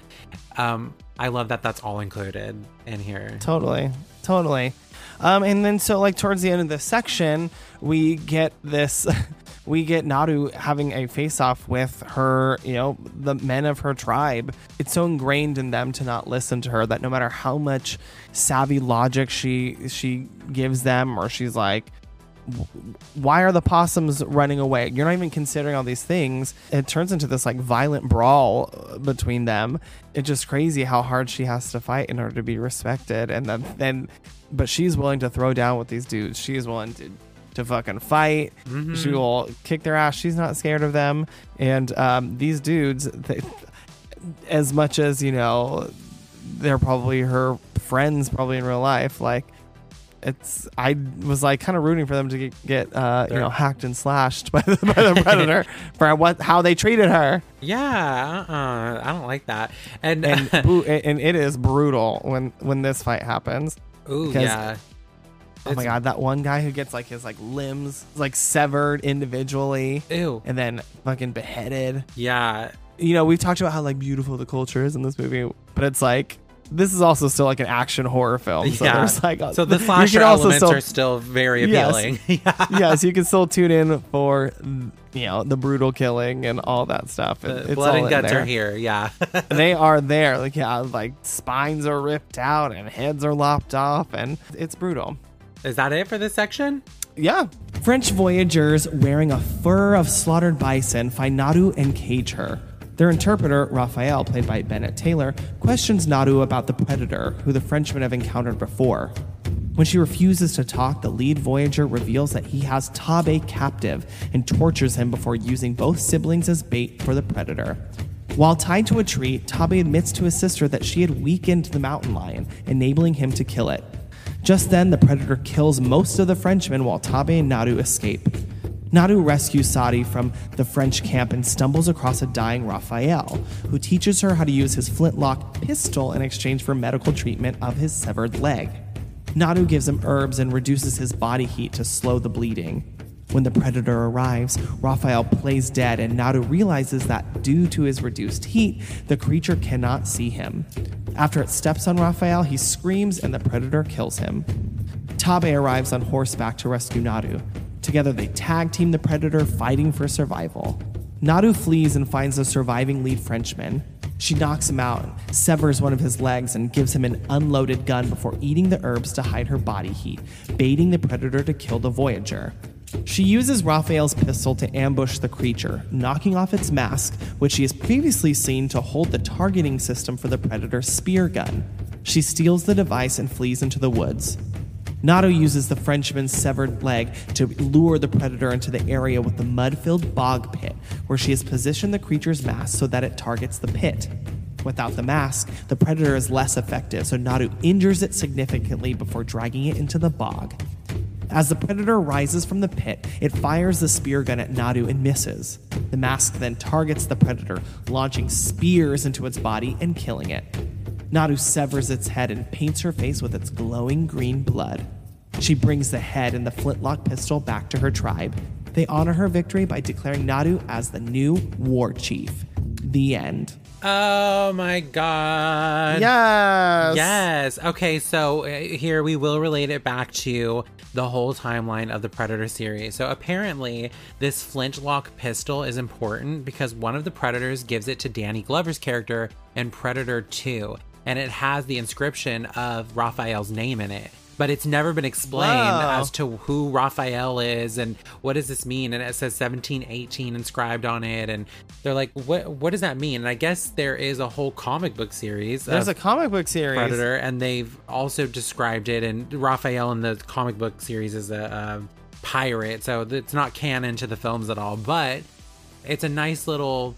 Speaker 6: um i love that that's all included in here
Speaker 7: Totally, totally. Um, and then so like towards the end of this section, we get this. We get Naru having a face off with her, you know, the men of her tribe. It's so ingrained in them to not listen to her that no matter how much savvy logic she she gives them, or she's like, why are the possums running away? You're not even considering all these things. It turns into this like violent brawl uh, between them. It's just crazy how hard she has to fight in order to be respected. And then, then but she's willing to throw down with these dudes. She is willing to to fucking fight. She will kick their ass. She's not scared of them. And um, these dudes, they, as much as you know, they're probably her friends, probably in real life. Like it's I was like kind of rooting for them to get, get uh, you know hacked and slashed by the, by the predator for what how they treated her
Speaker 6: yeah uh, i don't like that and,
Speaker 7: and and it is brutal when when this fight happens.
Speaker 6: Ooh, yeah.
Speaker 7: Oh my god, that one guy who gets like his like limbs like severed individually
Speaker 6: Ew.
Speaker 7: and then fucking beheaded.
Speaker 6: Yeah.
Speaker 7: You know, we've talked about how like beautiful the culture is in this movie, but it's like this is also still like an action horror film. So
Speaker 6: yeah.
Speaker 7: there's like
Speaker 6: so the slasher elements
Speaker 7: still-
Speaker 6: are still very
Speaker 7: Yes.
Speaker 6: appealing. yeah.
Speaker 7: yes, you can still tune in for you know the brutal killing and all that stuff. It-
Speaker 6: The
Speaker 7: it's
Speaker 6: blood
Speaker 7: all
Speaker 6: and guts
Speaker 7: there.
Speaker 6: are here. Yeah.
Speaker 7: they are there. Like yeah, like spines are ripped out and heads are lopped off, and it's brutal.
Speaker 6: Is that it for this section?
Speaker 7: Yeah. French voyagers wearing a fur of slaughtered bison find Naru and cage her. Their interpreter, Raphael, played by Bennett Taylor, questions Naru about the predator, who the Frenchmen have encountered before. When she refuses to talk, the lead voyager reveals that he has Taabe captive and tortures him before using both siblings as bait for the predator. While tied to a tree, Taabe admits to his sister that she had weakened the mountain lion, enabling him to kill it. Just then, the predator kills most of the Frenchmen while Taabe and Naru escape. Naru rescues Sarii from the French camp and stumbles across a dying Raphael, who teaches her how to use his flintlock pistol in exchange for medical treatment of his severed leg. Naru gives him herbs and reduces his body heat to slow the bleeding. When the predator arrives, Raphael plays dead, and Naru realizes that due to his reduced heat, the creature cannot see him. After it steps on Raphael, he screams and the predator kills him. Taabe arrives on horseback to rescue Naru. Together, they tag team the predator, fighting for survival. Naru flees and finds the surviving lead Frenchman. She knocks him out, severs one of his legs, and gives him an unloaded gun before eating the herbs to hide her body heat, baiting the predator to kill the Voyager. She uses Raphael's pistol to ambush the creature, knocking off its mask, which she has previously seen to hold the targeting system for the predator's spear gun. She steals the device and flees into the woods. Naru uses the Frenchman's severed leg to lure the predator into the area with the mud filled bog pit, where she has positioned the creature's mask so that it targets the pit. Without the mask, the predator is less effective, so Naru injures it significantly before dragging it into the bog. As the predator rises from the pit, it fires the spear gun at Naru and misses. The mask then targets the predator, launching spears into its body and killing it. Naru severs its head and paints her face with its glowing green blood. She brings the head and the flintlock pistol back to her tribe. They honor her victory by declaring Naru as the new war chief. The end.
Speaker 6: Oh my god.
Speaker 7: Yes.
Speaker 6: Yes. Okay, so uh, here we will relate it back to the whole timeline of the Predator series. So apparently, this flintlock pistol is important because one of the Predators gives it to Danny Glover's character in Predator 2, and it has the inscription of Raphael's name in it. But it's never been explained
Speaker 7: Wow.
Speaker 6: as to who Raphael is and what does this mean. And it says 1718 inscribed on it, and they're like, "What? What does that mean?" And I guess there is a whole comic book series.
Speaker 7: There's a comic book series.
Speaker 6: Predator, and they've also described it. And Raphael in the comic book series is a, a pirate, so it's not canon to the films at all. But it's a nice little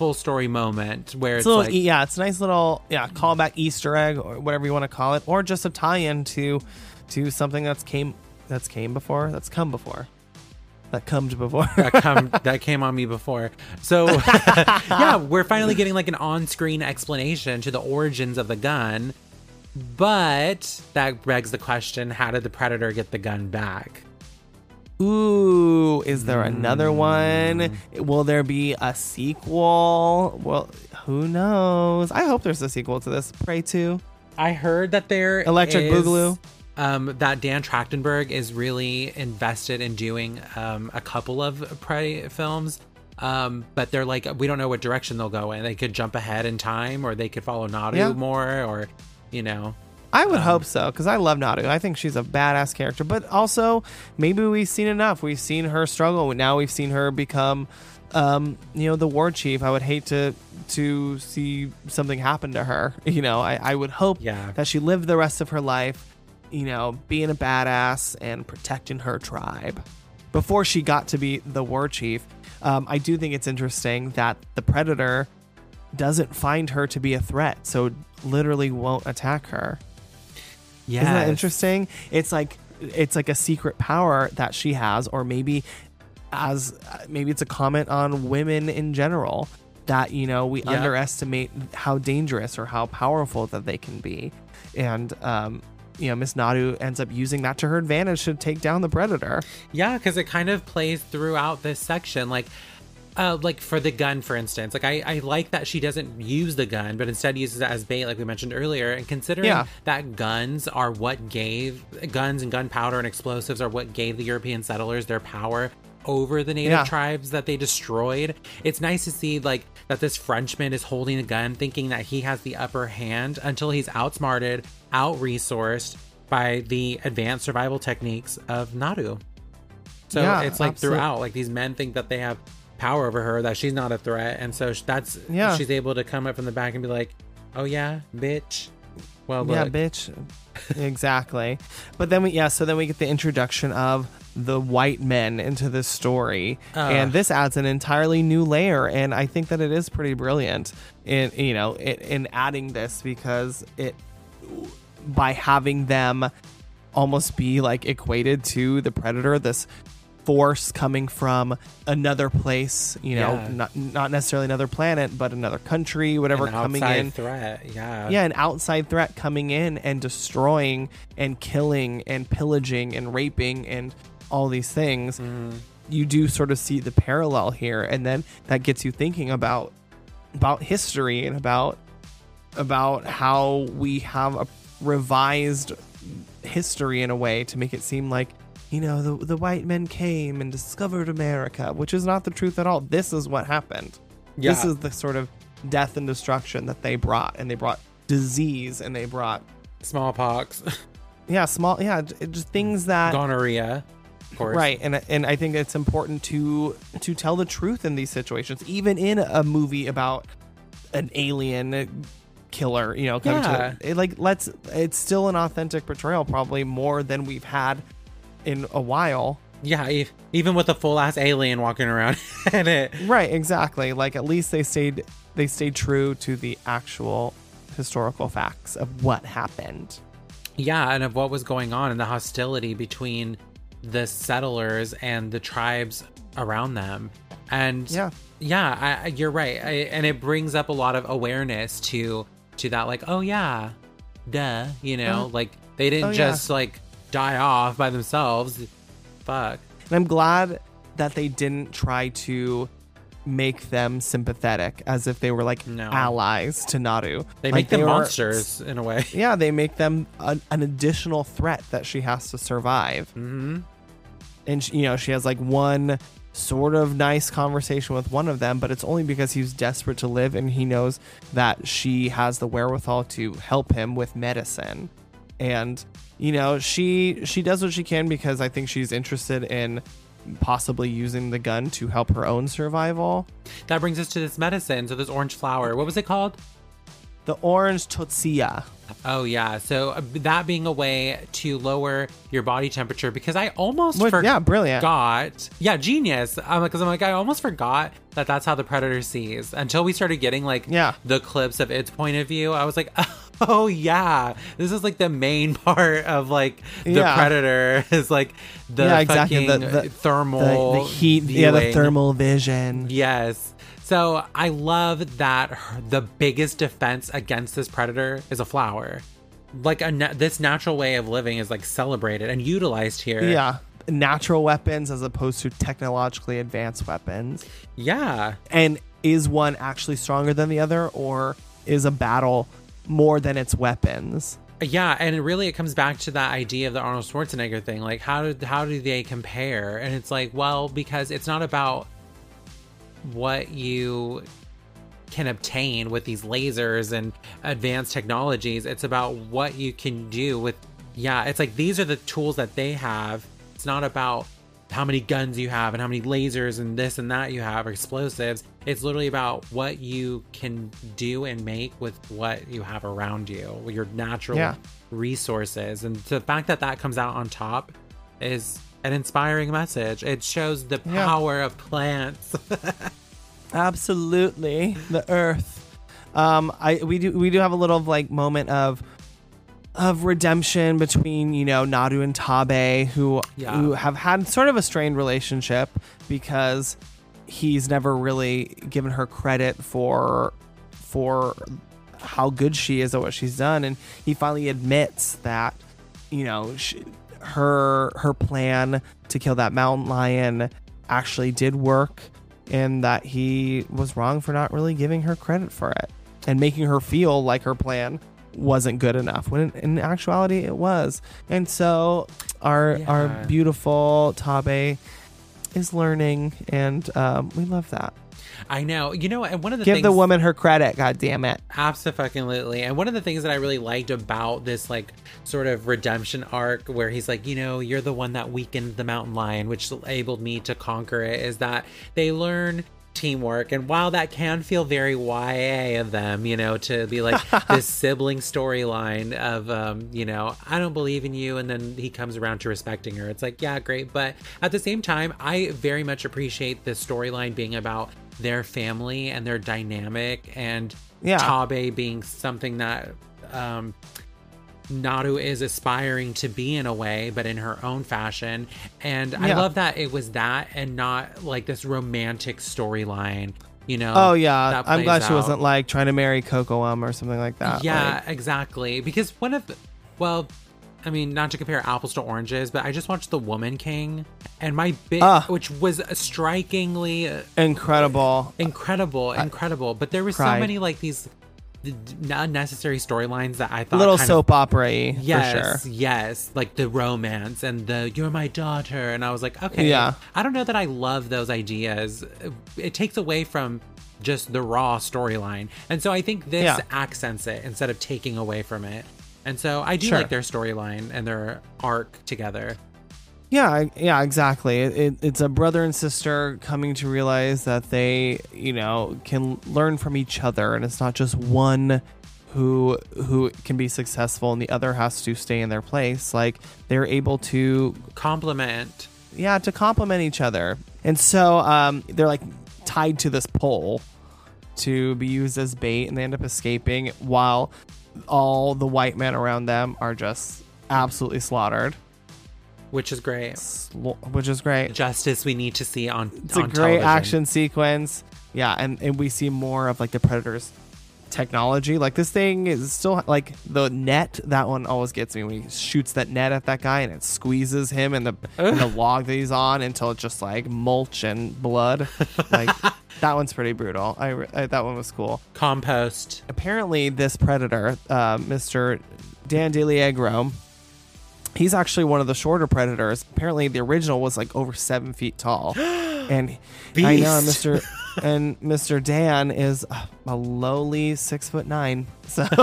Speaker 6: full story moment where it's,
Speaker 7: It's a little,
Speaker 6: like,
Speaker 7: yeah, it's a nice little yeah callback Easter egg or whatever you want to call it, or just a tie-in to to something that's came that's came before, that's come before, that comed before.
Speaker 6: that come that came on me before. So yeah, we're finally getting like an on-screen explanation to the origins of the gun. But that begs the question: How did the predator get the gun back?
Speaker 7: Ooh, is there another one? Will there be a sequel? Well, who knows? I hope there's a sequel to this. Prey to.
Speaker 6: I heard that there
Speaker 7: Electric
Speaker 6: is,
Speaker 7: Boogaloo.
Speaker 6: Um, that Dan Trachtenberg is really invested in doing um, a couple of Prey films. Um, but they're like, we don't know what direction they'll go in. They could jump ahead in time, or they could follow Naru
Speaker 7: Yeah.
Speaker 6: more, or you know,
Speaker 7: I
Speaker 6: Um,
Speaker 7: would hope so because I love Naru. I think she's a badass character. But also, maybe we've seen enough. We've seen her struggle. Now we've seen her become, um, you know, the war chief. I would hate to to see something happen to her. You know, I, I would hope
Speaker 6: Yeah.
Speaker 7: that she lived the rest of her life, you know, being a badass and protecting her tribe. Before she got to be the war chief, um, I do think it's interesting that the predator doesn't find her to be a threat, so literally won't attack her.
Speaker 6: Yeah,
Speaker 7: Isn't that interesting? It's like it's like a secret power that she has, or maybe as maybe it's a comment on women in general that you know we
Speaker 6: Yeah.
Speaker 7: underestimate how dangerous or how powerful that they can be, and um, you know Miss Naru ends up using that to her advantage to take down the predator.
Speaker 6: Yeah, because it kind of plays throughout this section. Like, uh, like for the gun, for instance. Like, I, I like that she doesn't use the gun, but instead uses it as bait, like we mentioned earlier. And considering
Speaker 7: Yeah.
Speaker 6: that guns are what gave guns and gunpowder and explosives are what gave the European settlers their power over the native
Speaker 7: Yeah.
Speaker 6: tribes that they destroyed. It's nice to see like that this Frenchman is holding a gun, thinking that he has the upper hand until he's outsmarted, out resourced by the advanced survival techniques of Naru. So
Speaker 7: Yeah,
Speaker 6: it's like
Speaker 7: absolute-
Speaker 6: throughout, like these men think that they have power over her, that she's not a threat, and so that's
Speaker 7: Yeah.
Speaker 6: she's able to come up from the back and be like, "Oh yeah, bitch." Well,
Speaker 7: Yeah, bitch. exactly. But then we yeah, so then we get the introduction of the white men into this story. Uh. and this adds an entirely new layer and I think that it is pretty brilliant in you know, in, in adding this because it by having them almost be like equated to the predator this force coming from another place you know
Speaker 6: Yeah.
Speaker 7: not not necessarily another planet but another country whatever
Speaker 6: an
Speaker 7: coming
Speaker 6: outside
Speaker 7: in
Speaker 6: threat. Yeah,
Speaker 7: yeah, an outside threat coming in and destroying and killing and pillaging and raping and all these things.
Speaker 6: Mm-hmm.
Speaker 7: You do sort of see the parallel here, and then that gets you thinking about about history and about about how we have a revised history in a way to make it seem like you know the the white men came and discovered America, which is not the truth at all. This is what happened. This is the sort of death and destruction that they brought, and they brought disease, and they brought
Speaker 6: smallpox,
Speaker 7: yeah, small yeah, just things that
Speaker 6: gonorrhea, of course.
Speaker 7: right, and and I think it's important to to tell the truth in these situations, even in a movie about an alien killer, you know, coming
Speaker 6: Yeah.
Speaker 7: to it, like let's it's still an authentic portrayal, probably more than we've had in a while.
Speaker 6: Yeah, e- even with a full ass alien walking around in it.
Speaker 7: Right, exactly. Like at least they stayed they stayed true to the actual historical facts of what happened.
Speaker 6: yeah, and of what was going on and the hostility between the settlers and the tribes around them. And
Speaker 7: Yeah.
Speaker 6: yeah, I, you're right, I, and it brings up a lot of awareness to to that, like, oh yeah, duh, you know, uh-huh. like they didn't
Speaker 7: Oh, yeah.
Speaker 6: just like die off by themselves. Fuck.
Speaker 7: And I'm glad that they didn't try to make them sympathetic as if they were like
Speaker 6: No.
Speaker 7: allies to Naru.
Speaker 6: They
Speaker 7: Like,
Speaker 6: make them
Speaker 7: were-
Speaker 6: monsters in a way.
Speaker 7: Yeah, they make them an, an additional threat that she has to survive.
Speaker 6: hmm
Speaker 7: And she, you know, she has like one sort of nice conversation with one of them, but it's only because he's desperate to live and he knows that she has the wherewithal to help him with medicine. And you know, she she does what she can because I think she's interested in possibly using the gun to help her own survival.
Speaker 6: That brings us to this medicine. So this orange flower. What was it called?
Speaker 7: The orange totsia.
Speaker 6: Oh yeah. So uh, that being a way to lower your body temperature because I almost forgot.
Speaker 7: yeah, brilliant.
Speaker 6: Got Yeah, genius. I'm like, because I'm like, I almost forgot that that's how the predator sees until we started getting like
Speaker 7: Yeah.
Speaker 6: the clips of its point of view. I was like, oh yeah, this is like the main part of like the
Speaker 7: Yeah.
Speaker 6: predator is like the
Speaker 7: yeah, exactly.
Speaker 6: fucking
Speaker 7: The, the
Speaker 6: thermal,
Speaker 7: the, the heat, yeah, the thermal vision.
Speaker 6: Yes. So I love that her, the biggest defense against this predator is a flower. Like a na- this natural way of living is like celebrated and utilized here.
Speaker 7: Yeah. Natural weapons as opposed to technologically advanced weapons.
Speaker 6: Yeah.
Speaker 7: And is one actually stronger than the other, or is a battle more than its weapons?
Speaker 6: Yeah, and it really it comes back to that idea of the Arnold Schwarzenegger thing. Like how do how do they compare? And it's like, well, because it's not about what you can obtain with these lasers and advanced technologies. It's about what you can do with yeah, it's like these are the tools that they have. It's not about how many guns you have and how many lasers and this and that you have or explosives. It's literally about what you can do and make with what you have around you, your natural
Speaker 7: Yeah.
Speaker 6: resources. And the fact that that comes out on top is an inspiring message. It shows the
Speaker 7: Yeah.
Speaker 6: power of plants.
Speaker 7: Absolutely, the Earth. Um, I we do we do have a little like moment of of redemption between you know Naru and Taabe, who
Speaker 6: Yeah.
Speaker 7: who have had sort of a strained relationship because he's never really given her credit for for how good she is at what she's done, and he finally admits that you know she, her her plan to kill that mountain lion actually did work and that he was wrong for not really giving her credit for it and making her feel like her plan wasn't good enough when in, actuality it was. And so our our beautiful taabe is learning and um, we love that
Speaker 6: I know. You know, and one of the
Speaker 7: give
Speaker 6: things
Speaker 7: the woman her credit god damn it
Speaker 6: Absolutely. And one of the things that I really liked about this like sort of redemption arc where he's like, you know, you're the one that weakened the mountain lion, which enabled me to conquer it, is that they learn teamwork. And while that can feel very YA of them, you know, to be like this sibling storyline of um, you know, I don't believe in you and then he comes around to respecting her. It's like, yeah, great. But at the same time, I very much appreciate the storyline being about their family and their dynamic and
Speaker 7: Yeah.
Speaker 6: Taabe being something that um, Naru is aspiring to be in a way, but in her own fashion. And I love that it was that and not like this romantic storyline, you know?
Speaker 7: oh yeah i'm glad she wasn't like trying to marry coco um or something like that
Speaker 6: Yeah,
Speaker 7: Like,
Speaker 6: exactly. Because one of the, well, I mean, not to compare apples to oranges, but I just watched The Woman King, and my bit,
Speaker 7: Ah.
Speaker 6: which was strikingly uh,
Speaker 7: incredible
Speaker 6: incredible, incredible. But there were so many like these unnecessary storylines that I thought
Speaker 7: little soap opera
Speaker 6: Yes,
Speaker 7: for sure
Speaker 6: yes, like the romance and the "you're my daughter," and I was like, okay,
Speaker 7: Yeah.
Speaker 6: I don't know that I love those ideas. It takes away from just the raw storyline, and so I think this
Speaker 7: Yeah.
Speaker 6: accents it instead of taking away from it. And so I do
Speaker 7: Sure.
Speaker 6: like their storyline and their arc together.
Speaker 7: Yeah, yeah, exactly. It, it, it's a brother and sister coming to realize that they, you know, can learn from each other, and it's not just one who who can be successful and the other has to stay in their place. Like they're able to,
Speaker 6: complement,
Speaker 7: yeah, to complement each other, and so um, they're like tied to this pole to be used as bait, and they end up escaping while all the white men around them are just absolutely slaughtered,
Speaker 6: which is great.
Speaker 7: Sl- which is great.
Speaker 6: Justice we need to see on.
Speaker 7: It's a
Speaker 6: on
Speaker 7: great
Speaker 6: television.
Speaker 7: action sequence. Yeah, and, and we see more of like the Predator's technology. Like this thing is still like the net. That one always gets me when he shoots that net at that guy and it squeezes him and the and the log that he's on until it's just like mulch and blood. Like that one's pretty brutal. I, I that one was cool.
Speaker 6: Compost.
Speaker 7: Apparently, this Predator, uh, Mr. Dan DiLiegro, he's actually one of the shorter predators. Apparently, the original was like over seven feet tall, and I know. Mr. and Mr. Dan is a- lowly six foot nine. So,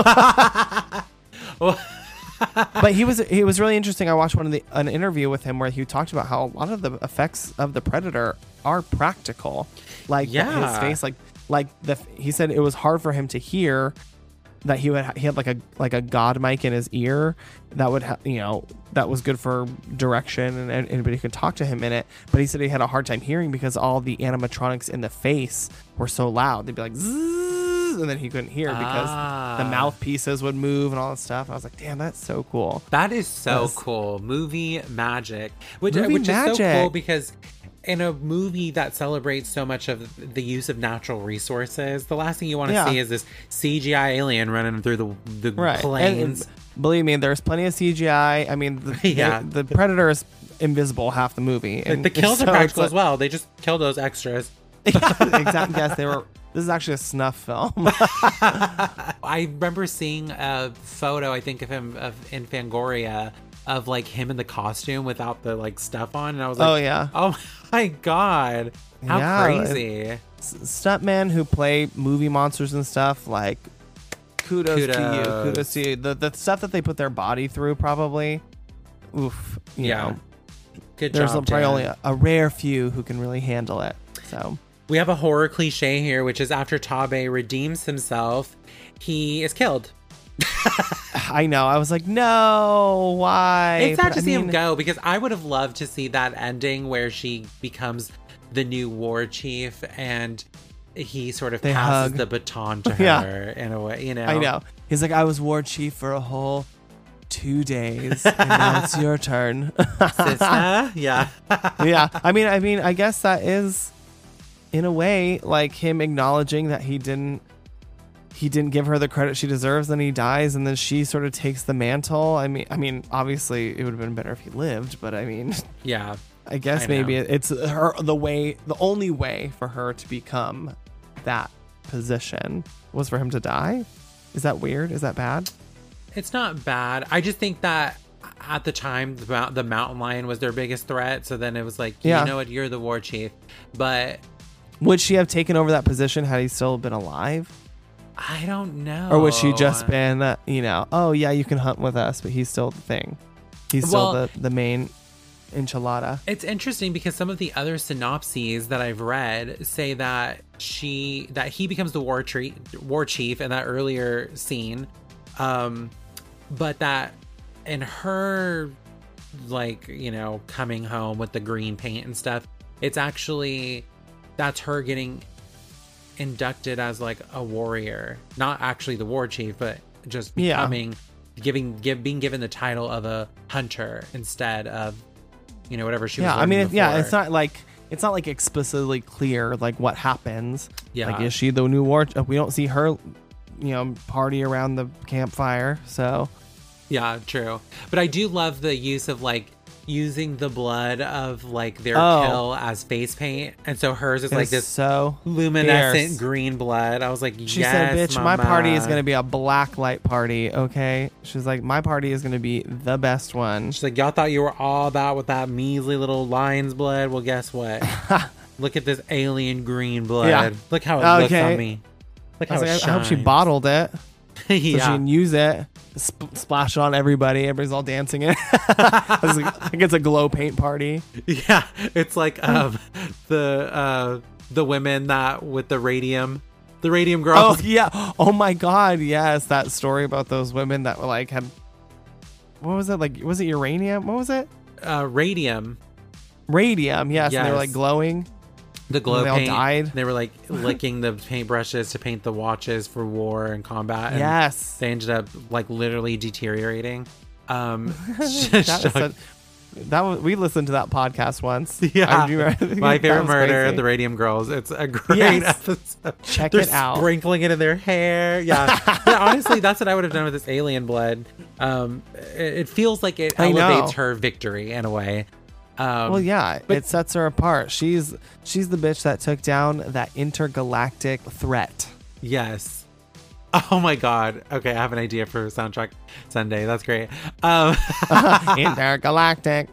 Speaker 7: but he was he was really interesting. I watched one of the an interview with him where he talked about how a lot of the effects of the predator are practical, like the- his
Speaker 6: Yeah.
Speaker 7: face, like like the he said it was hard for him to hear that he would ha- he had like a like a god mic in his ear that would ha- you know that was good for direction and, and anybody could talk to him in it. But he said he had a hard time hearing because all the animatronics in the face were so loud. They'd be like Zzz, and then he couldn't hear because
Speaker 6: Ah.
Speaker 7: the mouthpieces would move and all that stuff. I was like damn that's so cool.
Speaker 6: That is so cool. Movie magic, which
Speaker 7: Movie
Speaker 6: which is so cool because in a movie that celebrates so much of the use of natural resources, the last thing you want to
Speaker 7: Yeah.
Speaker 6: see is this CGI alien running through the the
Speaker 7: right
Speaker 6: plains.
Speaker 7: and believe me there's plenty of cgi i mean the,
Speaker 6: Yeah.
Speaker 7: the, the predator is invisible half the movie
Speaker 6: Like, the kills
Speaker 7: so
Speaker 6: are practical as well. They just kill those extras.
Speaker 7: exactly yes they were this is actually a snuff film
Speaker 6: I remember seeing a photo, I think of him of in Fangoria of like him in the costume without the like stuff on, and I was like,
Speaker 7: Oh, yeah.
Speaker 6: oh my god, how
Speaker 7: Yeah,
Speaker 6: crazy!
Speaker 7: Stuntmen who play movie monsters and stuff like kudos, to you
Speaker 6: Kudos.
Speaker 7: kudos to you the, the stuff that they put their body through probably oof you
Speaker 6: Yeah.
Speaker 7: know
Speaker 6: Good job.
Speaker 7: there's
Speaker 6: job,
Speaker 7: probably
Speaker 6: Dan.
Speaker 7: only a, a rare few who can really handle it so
Speaker 6: We have a horror cliche here, which is after Taabe redeems himself, he is killed.
Speaker 7: I know i was like no why
Speaker 6: it's sad
Speaker 7: But
Speaker 6: to
Speaker 7: I
Speaker 6: see him go because I would have loved to see that ending where she becomes the new war chief and he sort of
Speaker 7: They
Speaker 6: passes
Speaker 7: hug.
Speaker 6: the baton to her
Speaker 7: Yeah.
Speaker 6: in a way, you know.
Speaker 7: i know he's like i was war chief for a whole two days and now it's your turn
Speaker 6: Sister? yeah.
Speaker 7: yeah i mean i mean i guess that is in a way like him acknowledging that he didn't he didn't give her the credit she deserves and he dies and then she sort of takes the mantle i mean i mean obviously it would have been better if he lived but i mean
Speaker 6: Yeah.
Speaker 7: i guess
Speaker 6: I
Speaker 7: maybe it's her the way the only way for her to become that position was for him to die is that weird is that bad
Speaker 6: It's not bad. I just think that at the time, the, the mountain lion was their biggest threat. So then it was like,
Speaker 7: Yeah.
Speaker 6: you know what? You're the war chief. But
Speaker 7: would she have taken over that position had he still been alive
Speaker 6: I don't know.
Speaker 7: Or would she just been, uh, you know, oh yeah, you can hunt with us, but he's still the thing. He's still
Speaker 6: Well-
Speaker 7: the, the main enchilada.
Speaker 6: It's interesting because some of the other synopses that I've read say that she that he becomes the war tree, war chief in that earlier scene, um, but that in her like you know coming home with the green paint and stuff, it's actually that's her getting inducted as like a warrior, not actually the war chief, but just
Speaker 7: Yeah.
Speaker 6: becoming giving give being given the title of a hunter instead of you know whatever she
Speaker 7: yeah,
Speaker 6: was
Speaker 7: I mean, yeah, it's not like it's not like explicitly clear like what happens.
Speaker 6: Yeah.
Speaker 7: like is she the new war? We don't see her, you know, party around the campfire. So
Speaker 6: Yeah, true. But I do love the use of like using the blood of like their
Speaker 7: Oh.
Speaker 6: kill as face paint, and so hers is
Speaker 7: it
Speaker 6: like
Speaker 7: is
Speaker 6: this
Speaker 7: so
Speaker 6: luminescent
Speaker 7: fierce.
Speaker 6: green blood. I was like,
Speaker 7: She
Speaker 6: yes,
Speaker 7: said, "Bitch, my party is gonna be a black light party." Okay, she's like, "My party is gonna be the best one."
Speaker 6: She's like, y'all thought you were all about with that measly little lion's blood. Well, guess what? Look at this alien green blood.
Speaker 7: Yeah.
Speaker 6: Look how it looks
Speaker 7: Okay.
Speaker 6: on me. Look
Speaker 7: I,
Speaker 6: how it
Speaker 7: like, I hope she bottled it. so she can use it, sp- splash it on everybody. Everybody's all dancing it. it's like, I think it's a glow paint party.
Speaker 6: Yeah, it's like um the uh the women that with the radium, the radium girl,
Speaker 7: Oh
Speaker 6: girls.
Speaker 7: yeah. Oh my god. Yes, that story about those women that were like had. What was it like? Was it uranium? What was it?
Speaker 6: Uh, radium,
Speaker 7: Radium. Yes, and they were like glowing.
Speaker 6: The glow
Speaker 7: they all died.
Speaker 6: They were like licking the paintbrushes to paint the watches for war and combat. And
Speaker 7: yes.
Speaker 6: they ended up like literally deteriorating. Um,
Speaker 7: that was such- that was, we listened to that podcast once.
Speaker 6: yeah,
Speaker 7: remember-
Speaker 6: my favorite murder,
Speaker 7: crazy.
Speaker 6: the Radium Girls. It's a great
Speaker 7: Yes.
Speaker 6: episode.
Speaker 7: Check
Speaker 6: They're
Speaker 7: it out.
Speaker 6: sprinkling it in their hair. Yeah, but honestly, that's what I would have done with this alien blood. Um, it, it feels like it
Speaker 7: I know.
Speaker 6: elevates her victory in a way. Um,
Speaker 7: Well, yeah,
Speaker 6: but-
Speaker 7: it sets her apart. She's she's the bitch that took down that intergalactic threat.
Speaker 6: Yes. Oh my god. Okay, I have an idea for soundtrack Sunday. That's great. Um,
Speaker 7: intergalactic.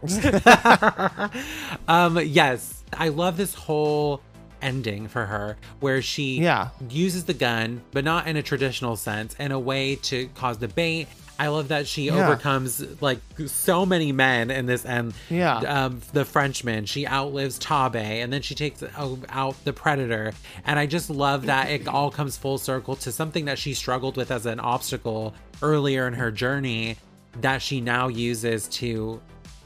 Speaker 6: um, yes, I love this whole ending for her where she
Speaker 7: Yeah.
Speaker 6: uses the gun, but not in a traditional sense, in a way to cause debate. I love that she
Speaker 7: Yeah.
Speaker 6: overcomes like so many men in this and
Speaker 7: Yeah.
Speaker 6: Um, the Frenchman, she outlives Taabe, and then she takes out the Predator. And I just love that it all comes full circle to something that she struggled with as an obstacle earlier in her journey that she now uses to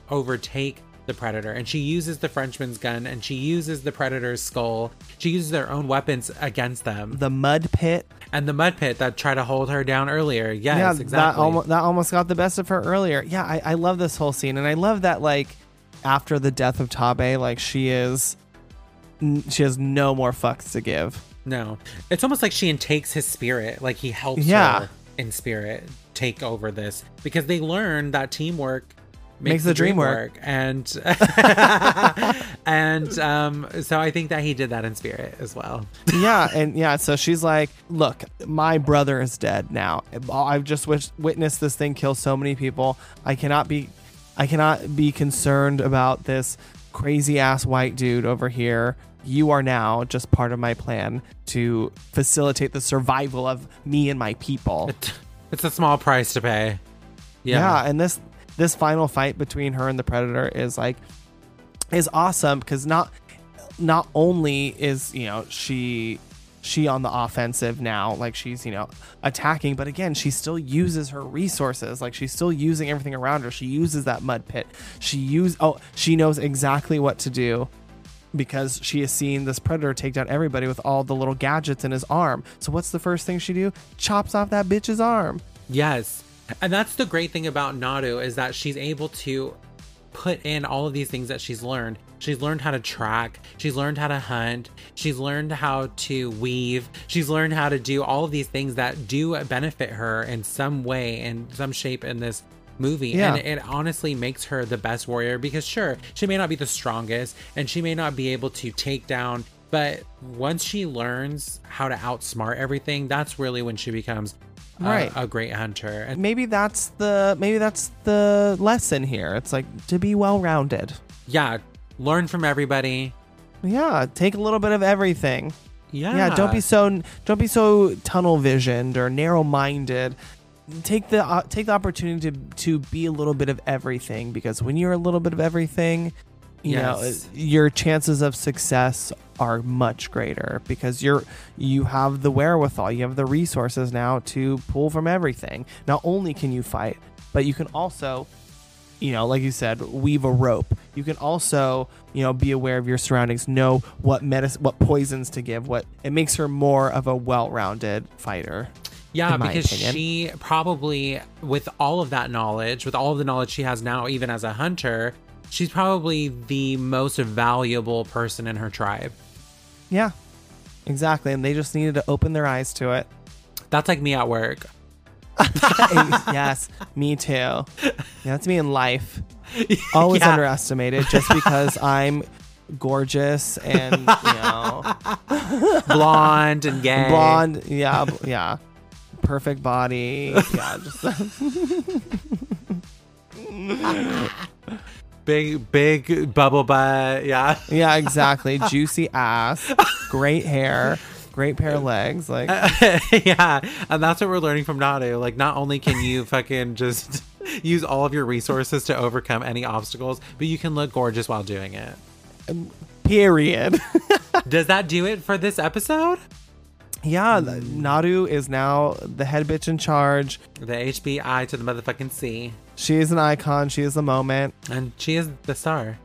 Speaker 6: overtake the predator and she uses the frenchman's gun and she uses the predator's skull she uses their own weapons against them
Speaker 7: the mud pit.
Speaker 6: and the mud pit that tried to hold her down earlier yes
Speaker 7: yeah,
Speaker 6: exactly
Speaker 7: that almost that almost got the best of her earlier. Yeah, I, I love this whole scene, and I love that like after the death of Taabe, like she is, she has no more fucks to give.
Speaker 6: no it's almost like she intakes his spirit like he helps
Speaker 7: Yeah.
Speaker 6: her in spirit take over this because they learn that teamwork makes,
Speaker 7: Makes
Speaker 6: the,
Speaker 7: the
Speaker 6: dream
Speaker 7: dream
Speaker 6: work,
Speaker 7: work.
Speaker 6: and and um so i think that he did that in spirit as well
Speaker 7: yeah, and yeah, so she's like, "Look, my brother is dead now. I've just wis- witnessed this thing kill so many people. I cannot be, I cannot be concerned about this crazy ass white dude over here. You are now just part of my plan to facilitate the survival of me and my people."
Speaker 6: it's a small price to pay
Speaker 7: yeah. and this this final fight between her and the predator is like is awesome because not not only is you know she she on the offensive now like she's you know attacking but again she still uses her resources. Like she's still using everything around her. She uses that mud pit. She use oh she knows exactly what to do because she has seen this predator take down everybody with all the little gadgets in his arm. So what's the first thing she do? Chops off that bitch's arm.
Speaker 6: Yes. And that's the great thing about Naru is that she's able to put in all of these things that she's learned. She's learned how to track, she's learned how to hunt, she's learned how to weave, she's learned how to do all of these things that do benefit her in some way, in some shape in this movie.
Speaker 7: Yeah.
Speaker 6: And it honestly makes her the best warrior because, sure, she may not be the strongest and she may not be able to take down. But once she learns how to outsmart everything, that's really when she becomes
Speaker 7: Right.
Speaker 6: a great hunter. And
Speaker 7: maybe that's the maybe that's the lesson here. It's like to be well rounded.
Speaker 6: yeah, learn from everybody.
Speaker 7: Yeah, take a little bit of everything.
Speaker 6: Yeah.
Speaker 7: Yeah, don't be so don't be so tunnel visioned or narrow minded. Take the uh, take the opportunity to to be a little bit of everything because when you're a little bit of everything, you know, your chances of success are much greater because you're you have the wherewithal, you have the resources now to pull from everything. Not only can you fight, but you can also you know, like you said, weave a rope. You can also, you know, be aware of your surroundings, know what medicine, what poisons to give. What it makes her more of a well-rounded fighter.
Speaker 6: Yeah, because
Speaker 7: opinion.
Speaker 6: she probably, with all of that knowledge, with all of the knowledge she has now, even as a hunter, she's probably the most valuable person in her tribe.
Speaker 7: Yeah, exactly. And they just needed to open their eyes to it.
Speaker 6: That's like me at work.
Speaker 7: yes, me too. Yeah, that's me in life. Always
Speaker 6: Yeah.
Speaker 7: underestimated just because I'm gorgeous and you know
Speaker 6: Blonde and gay.
Speaker 7: blonde. Yeah, yeah. Perfect body. Yeah, just
Speaker 6: Big, big bubble butt. Yeah.
Speaker 7: Yeah, exactly. Juicy ass, great hair, great pair of legs. Like,
Speaker 6: yeah. And that's what we're learning from Naru. Like, not only can you fucking just use all of your resources to overcome any obstacles, but you can look gorgeous while doing it.
Speaker 7: Um, period.
Speaker 6: Does that do it for this episode?
Speaker 7: Yeah, the- Naru is now the head bitch in charge.
Speaker 6: The HBI to the motherfucking C.
Speaker 7: She is an icon. She is the moment.
Speaker 6: And she is the star.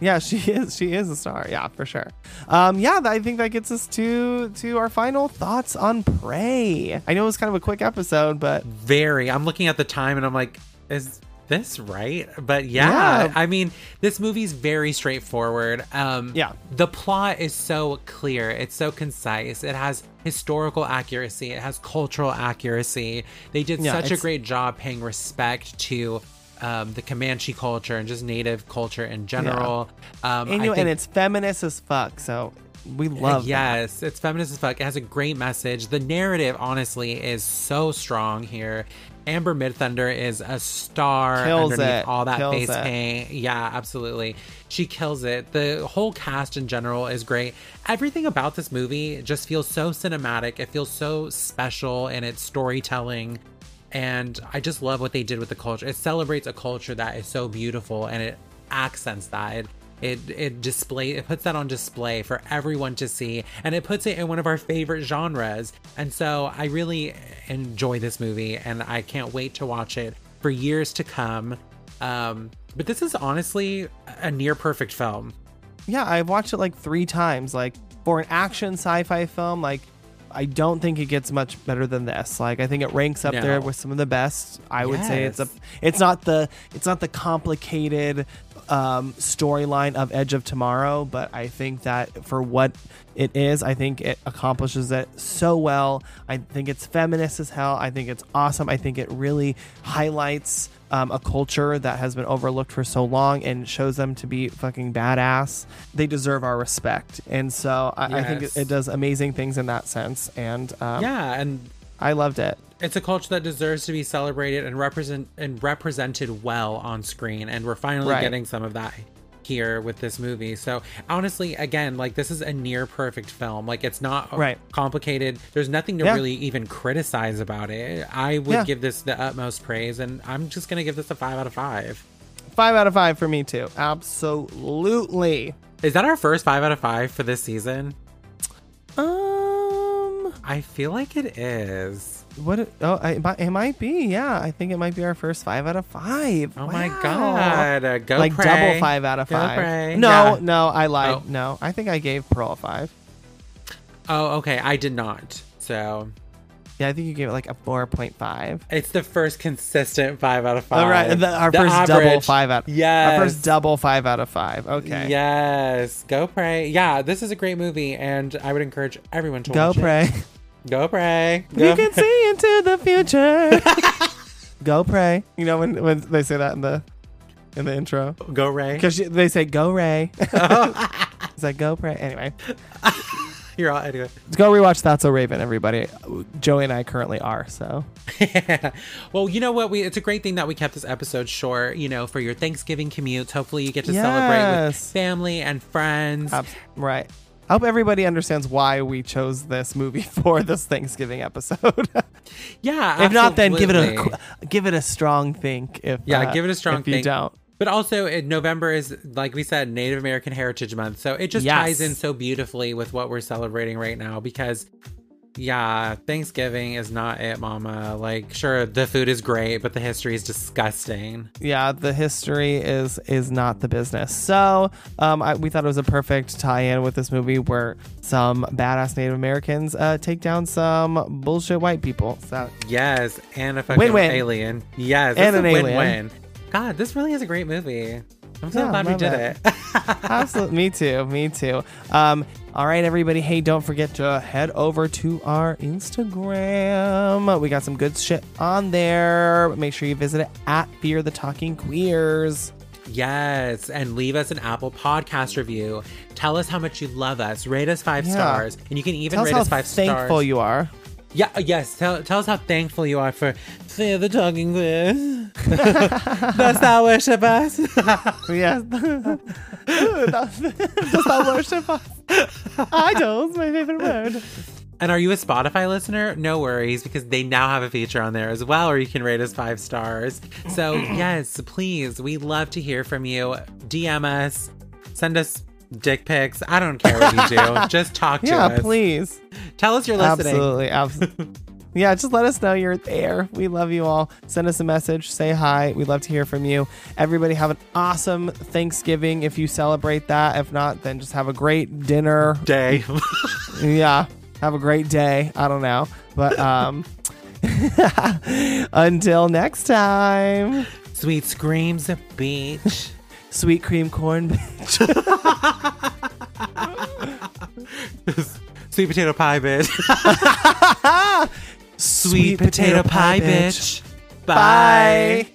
Speaker 7: Yeah, she is. She is a star. Yeah, for sure. Um, yeah, I think that gets us to to our final thoughts on Prey. I know it was kind of a quick episode, but
Speaker 6: Very. I'm looking at the time and I'm like, is this right. But yeah,
Speaker 7: Yeah.
Speaker 6: I mean, this movie's very straightforward. Um,
Speaker 7: Yeah.
Speaker 6: the plot is so clear. It's so concise. It has historical accuracy. It has cultural accuracy. They did
Speaker 7: Yeah,
Speaker 6: such a great job paying respect to. Um, the Comanche culture and just native culture in general. Um,
Speaker 7: And, you
Speaker 6: think-
Speaker 7: and it's feminist as fuck. So we love that.
Speaker 6: yes, it's feminist as fuck. It has a great message. The narrative, honestly, is so strong here. Amber Midthunder is a star
Speaker 7: Kills
Speaker 6: underneath
Speaker 7: it.
Speaker 6: all that
Speaker 7: Kills
Speaker 6: face
Speaker 7: it.
Speaker 6: paint. Yeah, absolutely. She kills it. The whole cast in general is great. Everything about this movie just feels so cinematic. It feels so special in its storytelling. And I just love what they did with the culture. It celebrates a culture that is so beautiful and it accents that. It it it display it puts that on display for everyone to see and it puts it in one of our favorite genres. And so I really enjoy this movie and I can't wait to watch it for years to come. Um but this is honestly a near perfect film.
Speaker 7: Yeah, I've watched it like three times. Like for an action sci-fi film, like I don't think it gets much better than this. Like I think it ranks up
Speaker 6: No.
Speaker 7: there with some of the best. I would say it's a it's not the it's not the complicated um storyline of Edge of Tomorrow, but I think that for what it is, I think it accomplishes it so well. I think it's feminist as hell. I think it's awesome. I think it really highlights um, a culture that has been overlooked for so long and shows them to be fucking badass. They deserve our respect, and so I, I think it, it does amazing things in that sense. And um,
Speaker 6: yeah, and
Speaker 7: I loved it.
Speaker 6: It's a culture that deserves to be celebrated and represent and represented well on screen and we're finally
Speaker 7: Right.
Speaker 6: getting some of that here with this movie so honestly again like this is a near perfect film like it's not
Speaker 7: Right.
Speaker 6: complicated there's nothing to
Speaker 7: Yeah.
Speaker 6: really even criticize about it i would
Speaker 7: Yeah.
Speaker 6: give this the utmost praise and i'm just gonna give this a five out of five
Speaker 7: Five out of five for me too. Absolutely.
Speaker 6: is that our first five out of five for this season
Speaker 7: Um,
Speaker 6: i feel like it is
Speaker 7: what? It, oh, I, it might- be. Yeah, I think it might be our first five out of five.
Speaker 6: oh my god uh, go
Speaker 7: like
Speaker 6: pray.
Speaker 7: double five out of
Speaker 6: Go
Speaker 7: five.
Speaker 6: pray.
Speaker 7: No,
Speaker 6: Yeah.
Speaker 7: no, I lied.
Speaker 6: Oh.
Speaker 7: No, I think I gave Pearl a five.
Speaker 6: oh okay i did not so
Speaker 7: Yeah, I think you gave it like a four point five.
Speaker 6: It's the first consistent five out of five.
Speaker 7: All right, the, our
Speaker 6: The
Speaker 7: first double
Speaker 6: average.
Speaker 7: five out.
Speaker 6: Yes.
Speaker 7: our first double five out of five. Okay,
Speaker 6: Yes. Go pray. Yeah, this is a great movie, and I would encourage everyone to
Speaker 7: go pray.
Speaker 6: it. Go pray.
Speaker 7: You can see into the future. go pray. You know when when they say that in the in the intro
Speaker 6: Go Ray.
Speaker 7: because they say go Ray. it's like go pray. Anyway,
Speaker 6: You're all anyway.
Speaker 7: go rewatch That's a Raven. Everybody, Joey and I currently are. So
Speaker 6: well, you know what? We it's a great thing that we kept this episode short. You know, for your Thanksgiving commutes. Hopefully, you get to celebrate with
Speaker 7: Yes.
Speaker 6: family and friends.
Speaker 7: Abs- right. I hope everybody understands why we chose this movie for this Thanksgiving episode.
Speaker 6: yeah.
Speaker 7: if not, then give it a give it a strong think. If
Speaker 6: Yeah,
Speaker 7: uh,
Speaker 6: give it a strong
Speaker 7: if you
Speaker 6: think.
Speaker 7: don't.
Speaker 6: But also, in November is like we said, Native American Heritage Month, so it just
Speaker 7: Yes.
Speaker 6: ties in so beautifully with what we're celebrating right now. Because, yeah, Thanksgiving is not it, Mama. Like, sure, the food is great, but the history is disgusting.
Speaker 7: Yeah, the history is is not the business. So, um, I, we thought it was a perfect tie-in with this movie where some badass Native Americans uh, take down some bullshit white people. So,
Speaker 6: Yes, and a fucking
Speaker 7: Win-win.
Speaker 6: alien. Yes,
Speaker 7: And an
Speaker 6: a
Speaker 7: alien.
Speaker 6: win-win. God, this really is a great movie. I'm so
Speaker 7: Yeah,
Speaker 6: glad we did
Speaker 7: it.
Speaker 6: it.
Speaker 7: Absolutely, me too, me too. Um, all right, everybody. Hey, don't forget to head over to our Instagram. We got some good shit on there. Make sure you visit it at Fear the Talking Queers.
Speaker 6: Yes, and leave us an Apple Podcast review. Tell us how much you love us. Rate us five
Speaker 7: Yeah.
Speaker 6: stars, and you can even
Speaker 7: Tell
Speaker 6: rate
Speaker 7: how
Speaker 6: us five
Speaker 7: thankful
Speaker 6: stars.
Speaker 7: you are.
Speaker 6: Yeah, yes. Tell, tell us how thankful you are for Fear the Talking Queers. Dost thou worship us?
Speaker 7: Yes. Does that worship us? Idol's my favorite word.
Speaker 6: and are you a Spotify listener? No worries, because they now have a feature on there as well, where you can rate us five stars. So yes, please, we love to hear from you. DM us, send us dick pics. I don't care what you do. Just talk to
Speaker 7: Yeah,
Speaker 6: us.
Speaker 7: please.
Speaker 6: Tell us you're listening.
Speaker 7: Absolutely. Absolutely. yeah, just let us know you're there. We love you all. Send us a message. Say hi. We'd love to hear from you. Everybody have an awesome Thanksgiving if you celebrate that. If not, then just have a great dinner.
Speaker 6: Day.
Speaker 7: yeah. Have a great day. I don't know. But um until next time.
Speaker 6: Sweet screams, beach
Speaker 7: Sweet cream corn. Bitch.
Speaker 6: sweet potato pie, bitch. Sweet,
Speaker 7: Sweet
Speaker 6: potato, pie, bitch.
Speaker 7: Bye.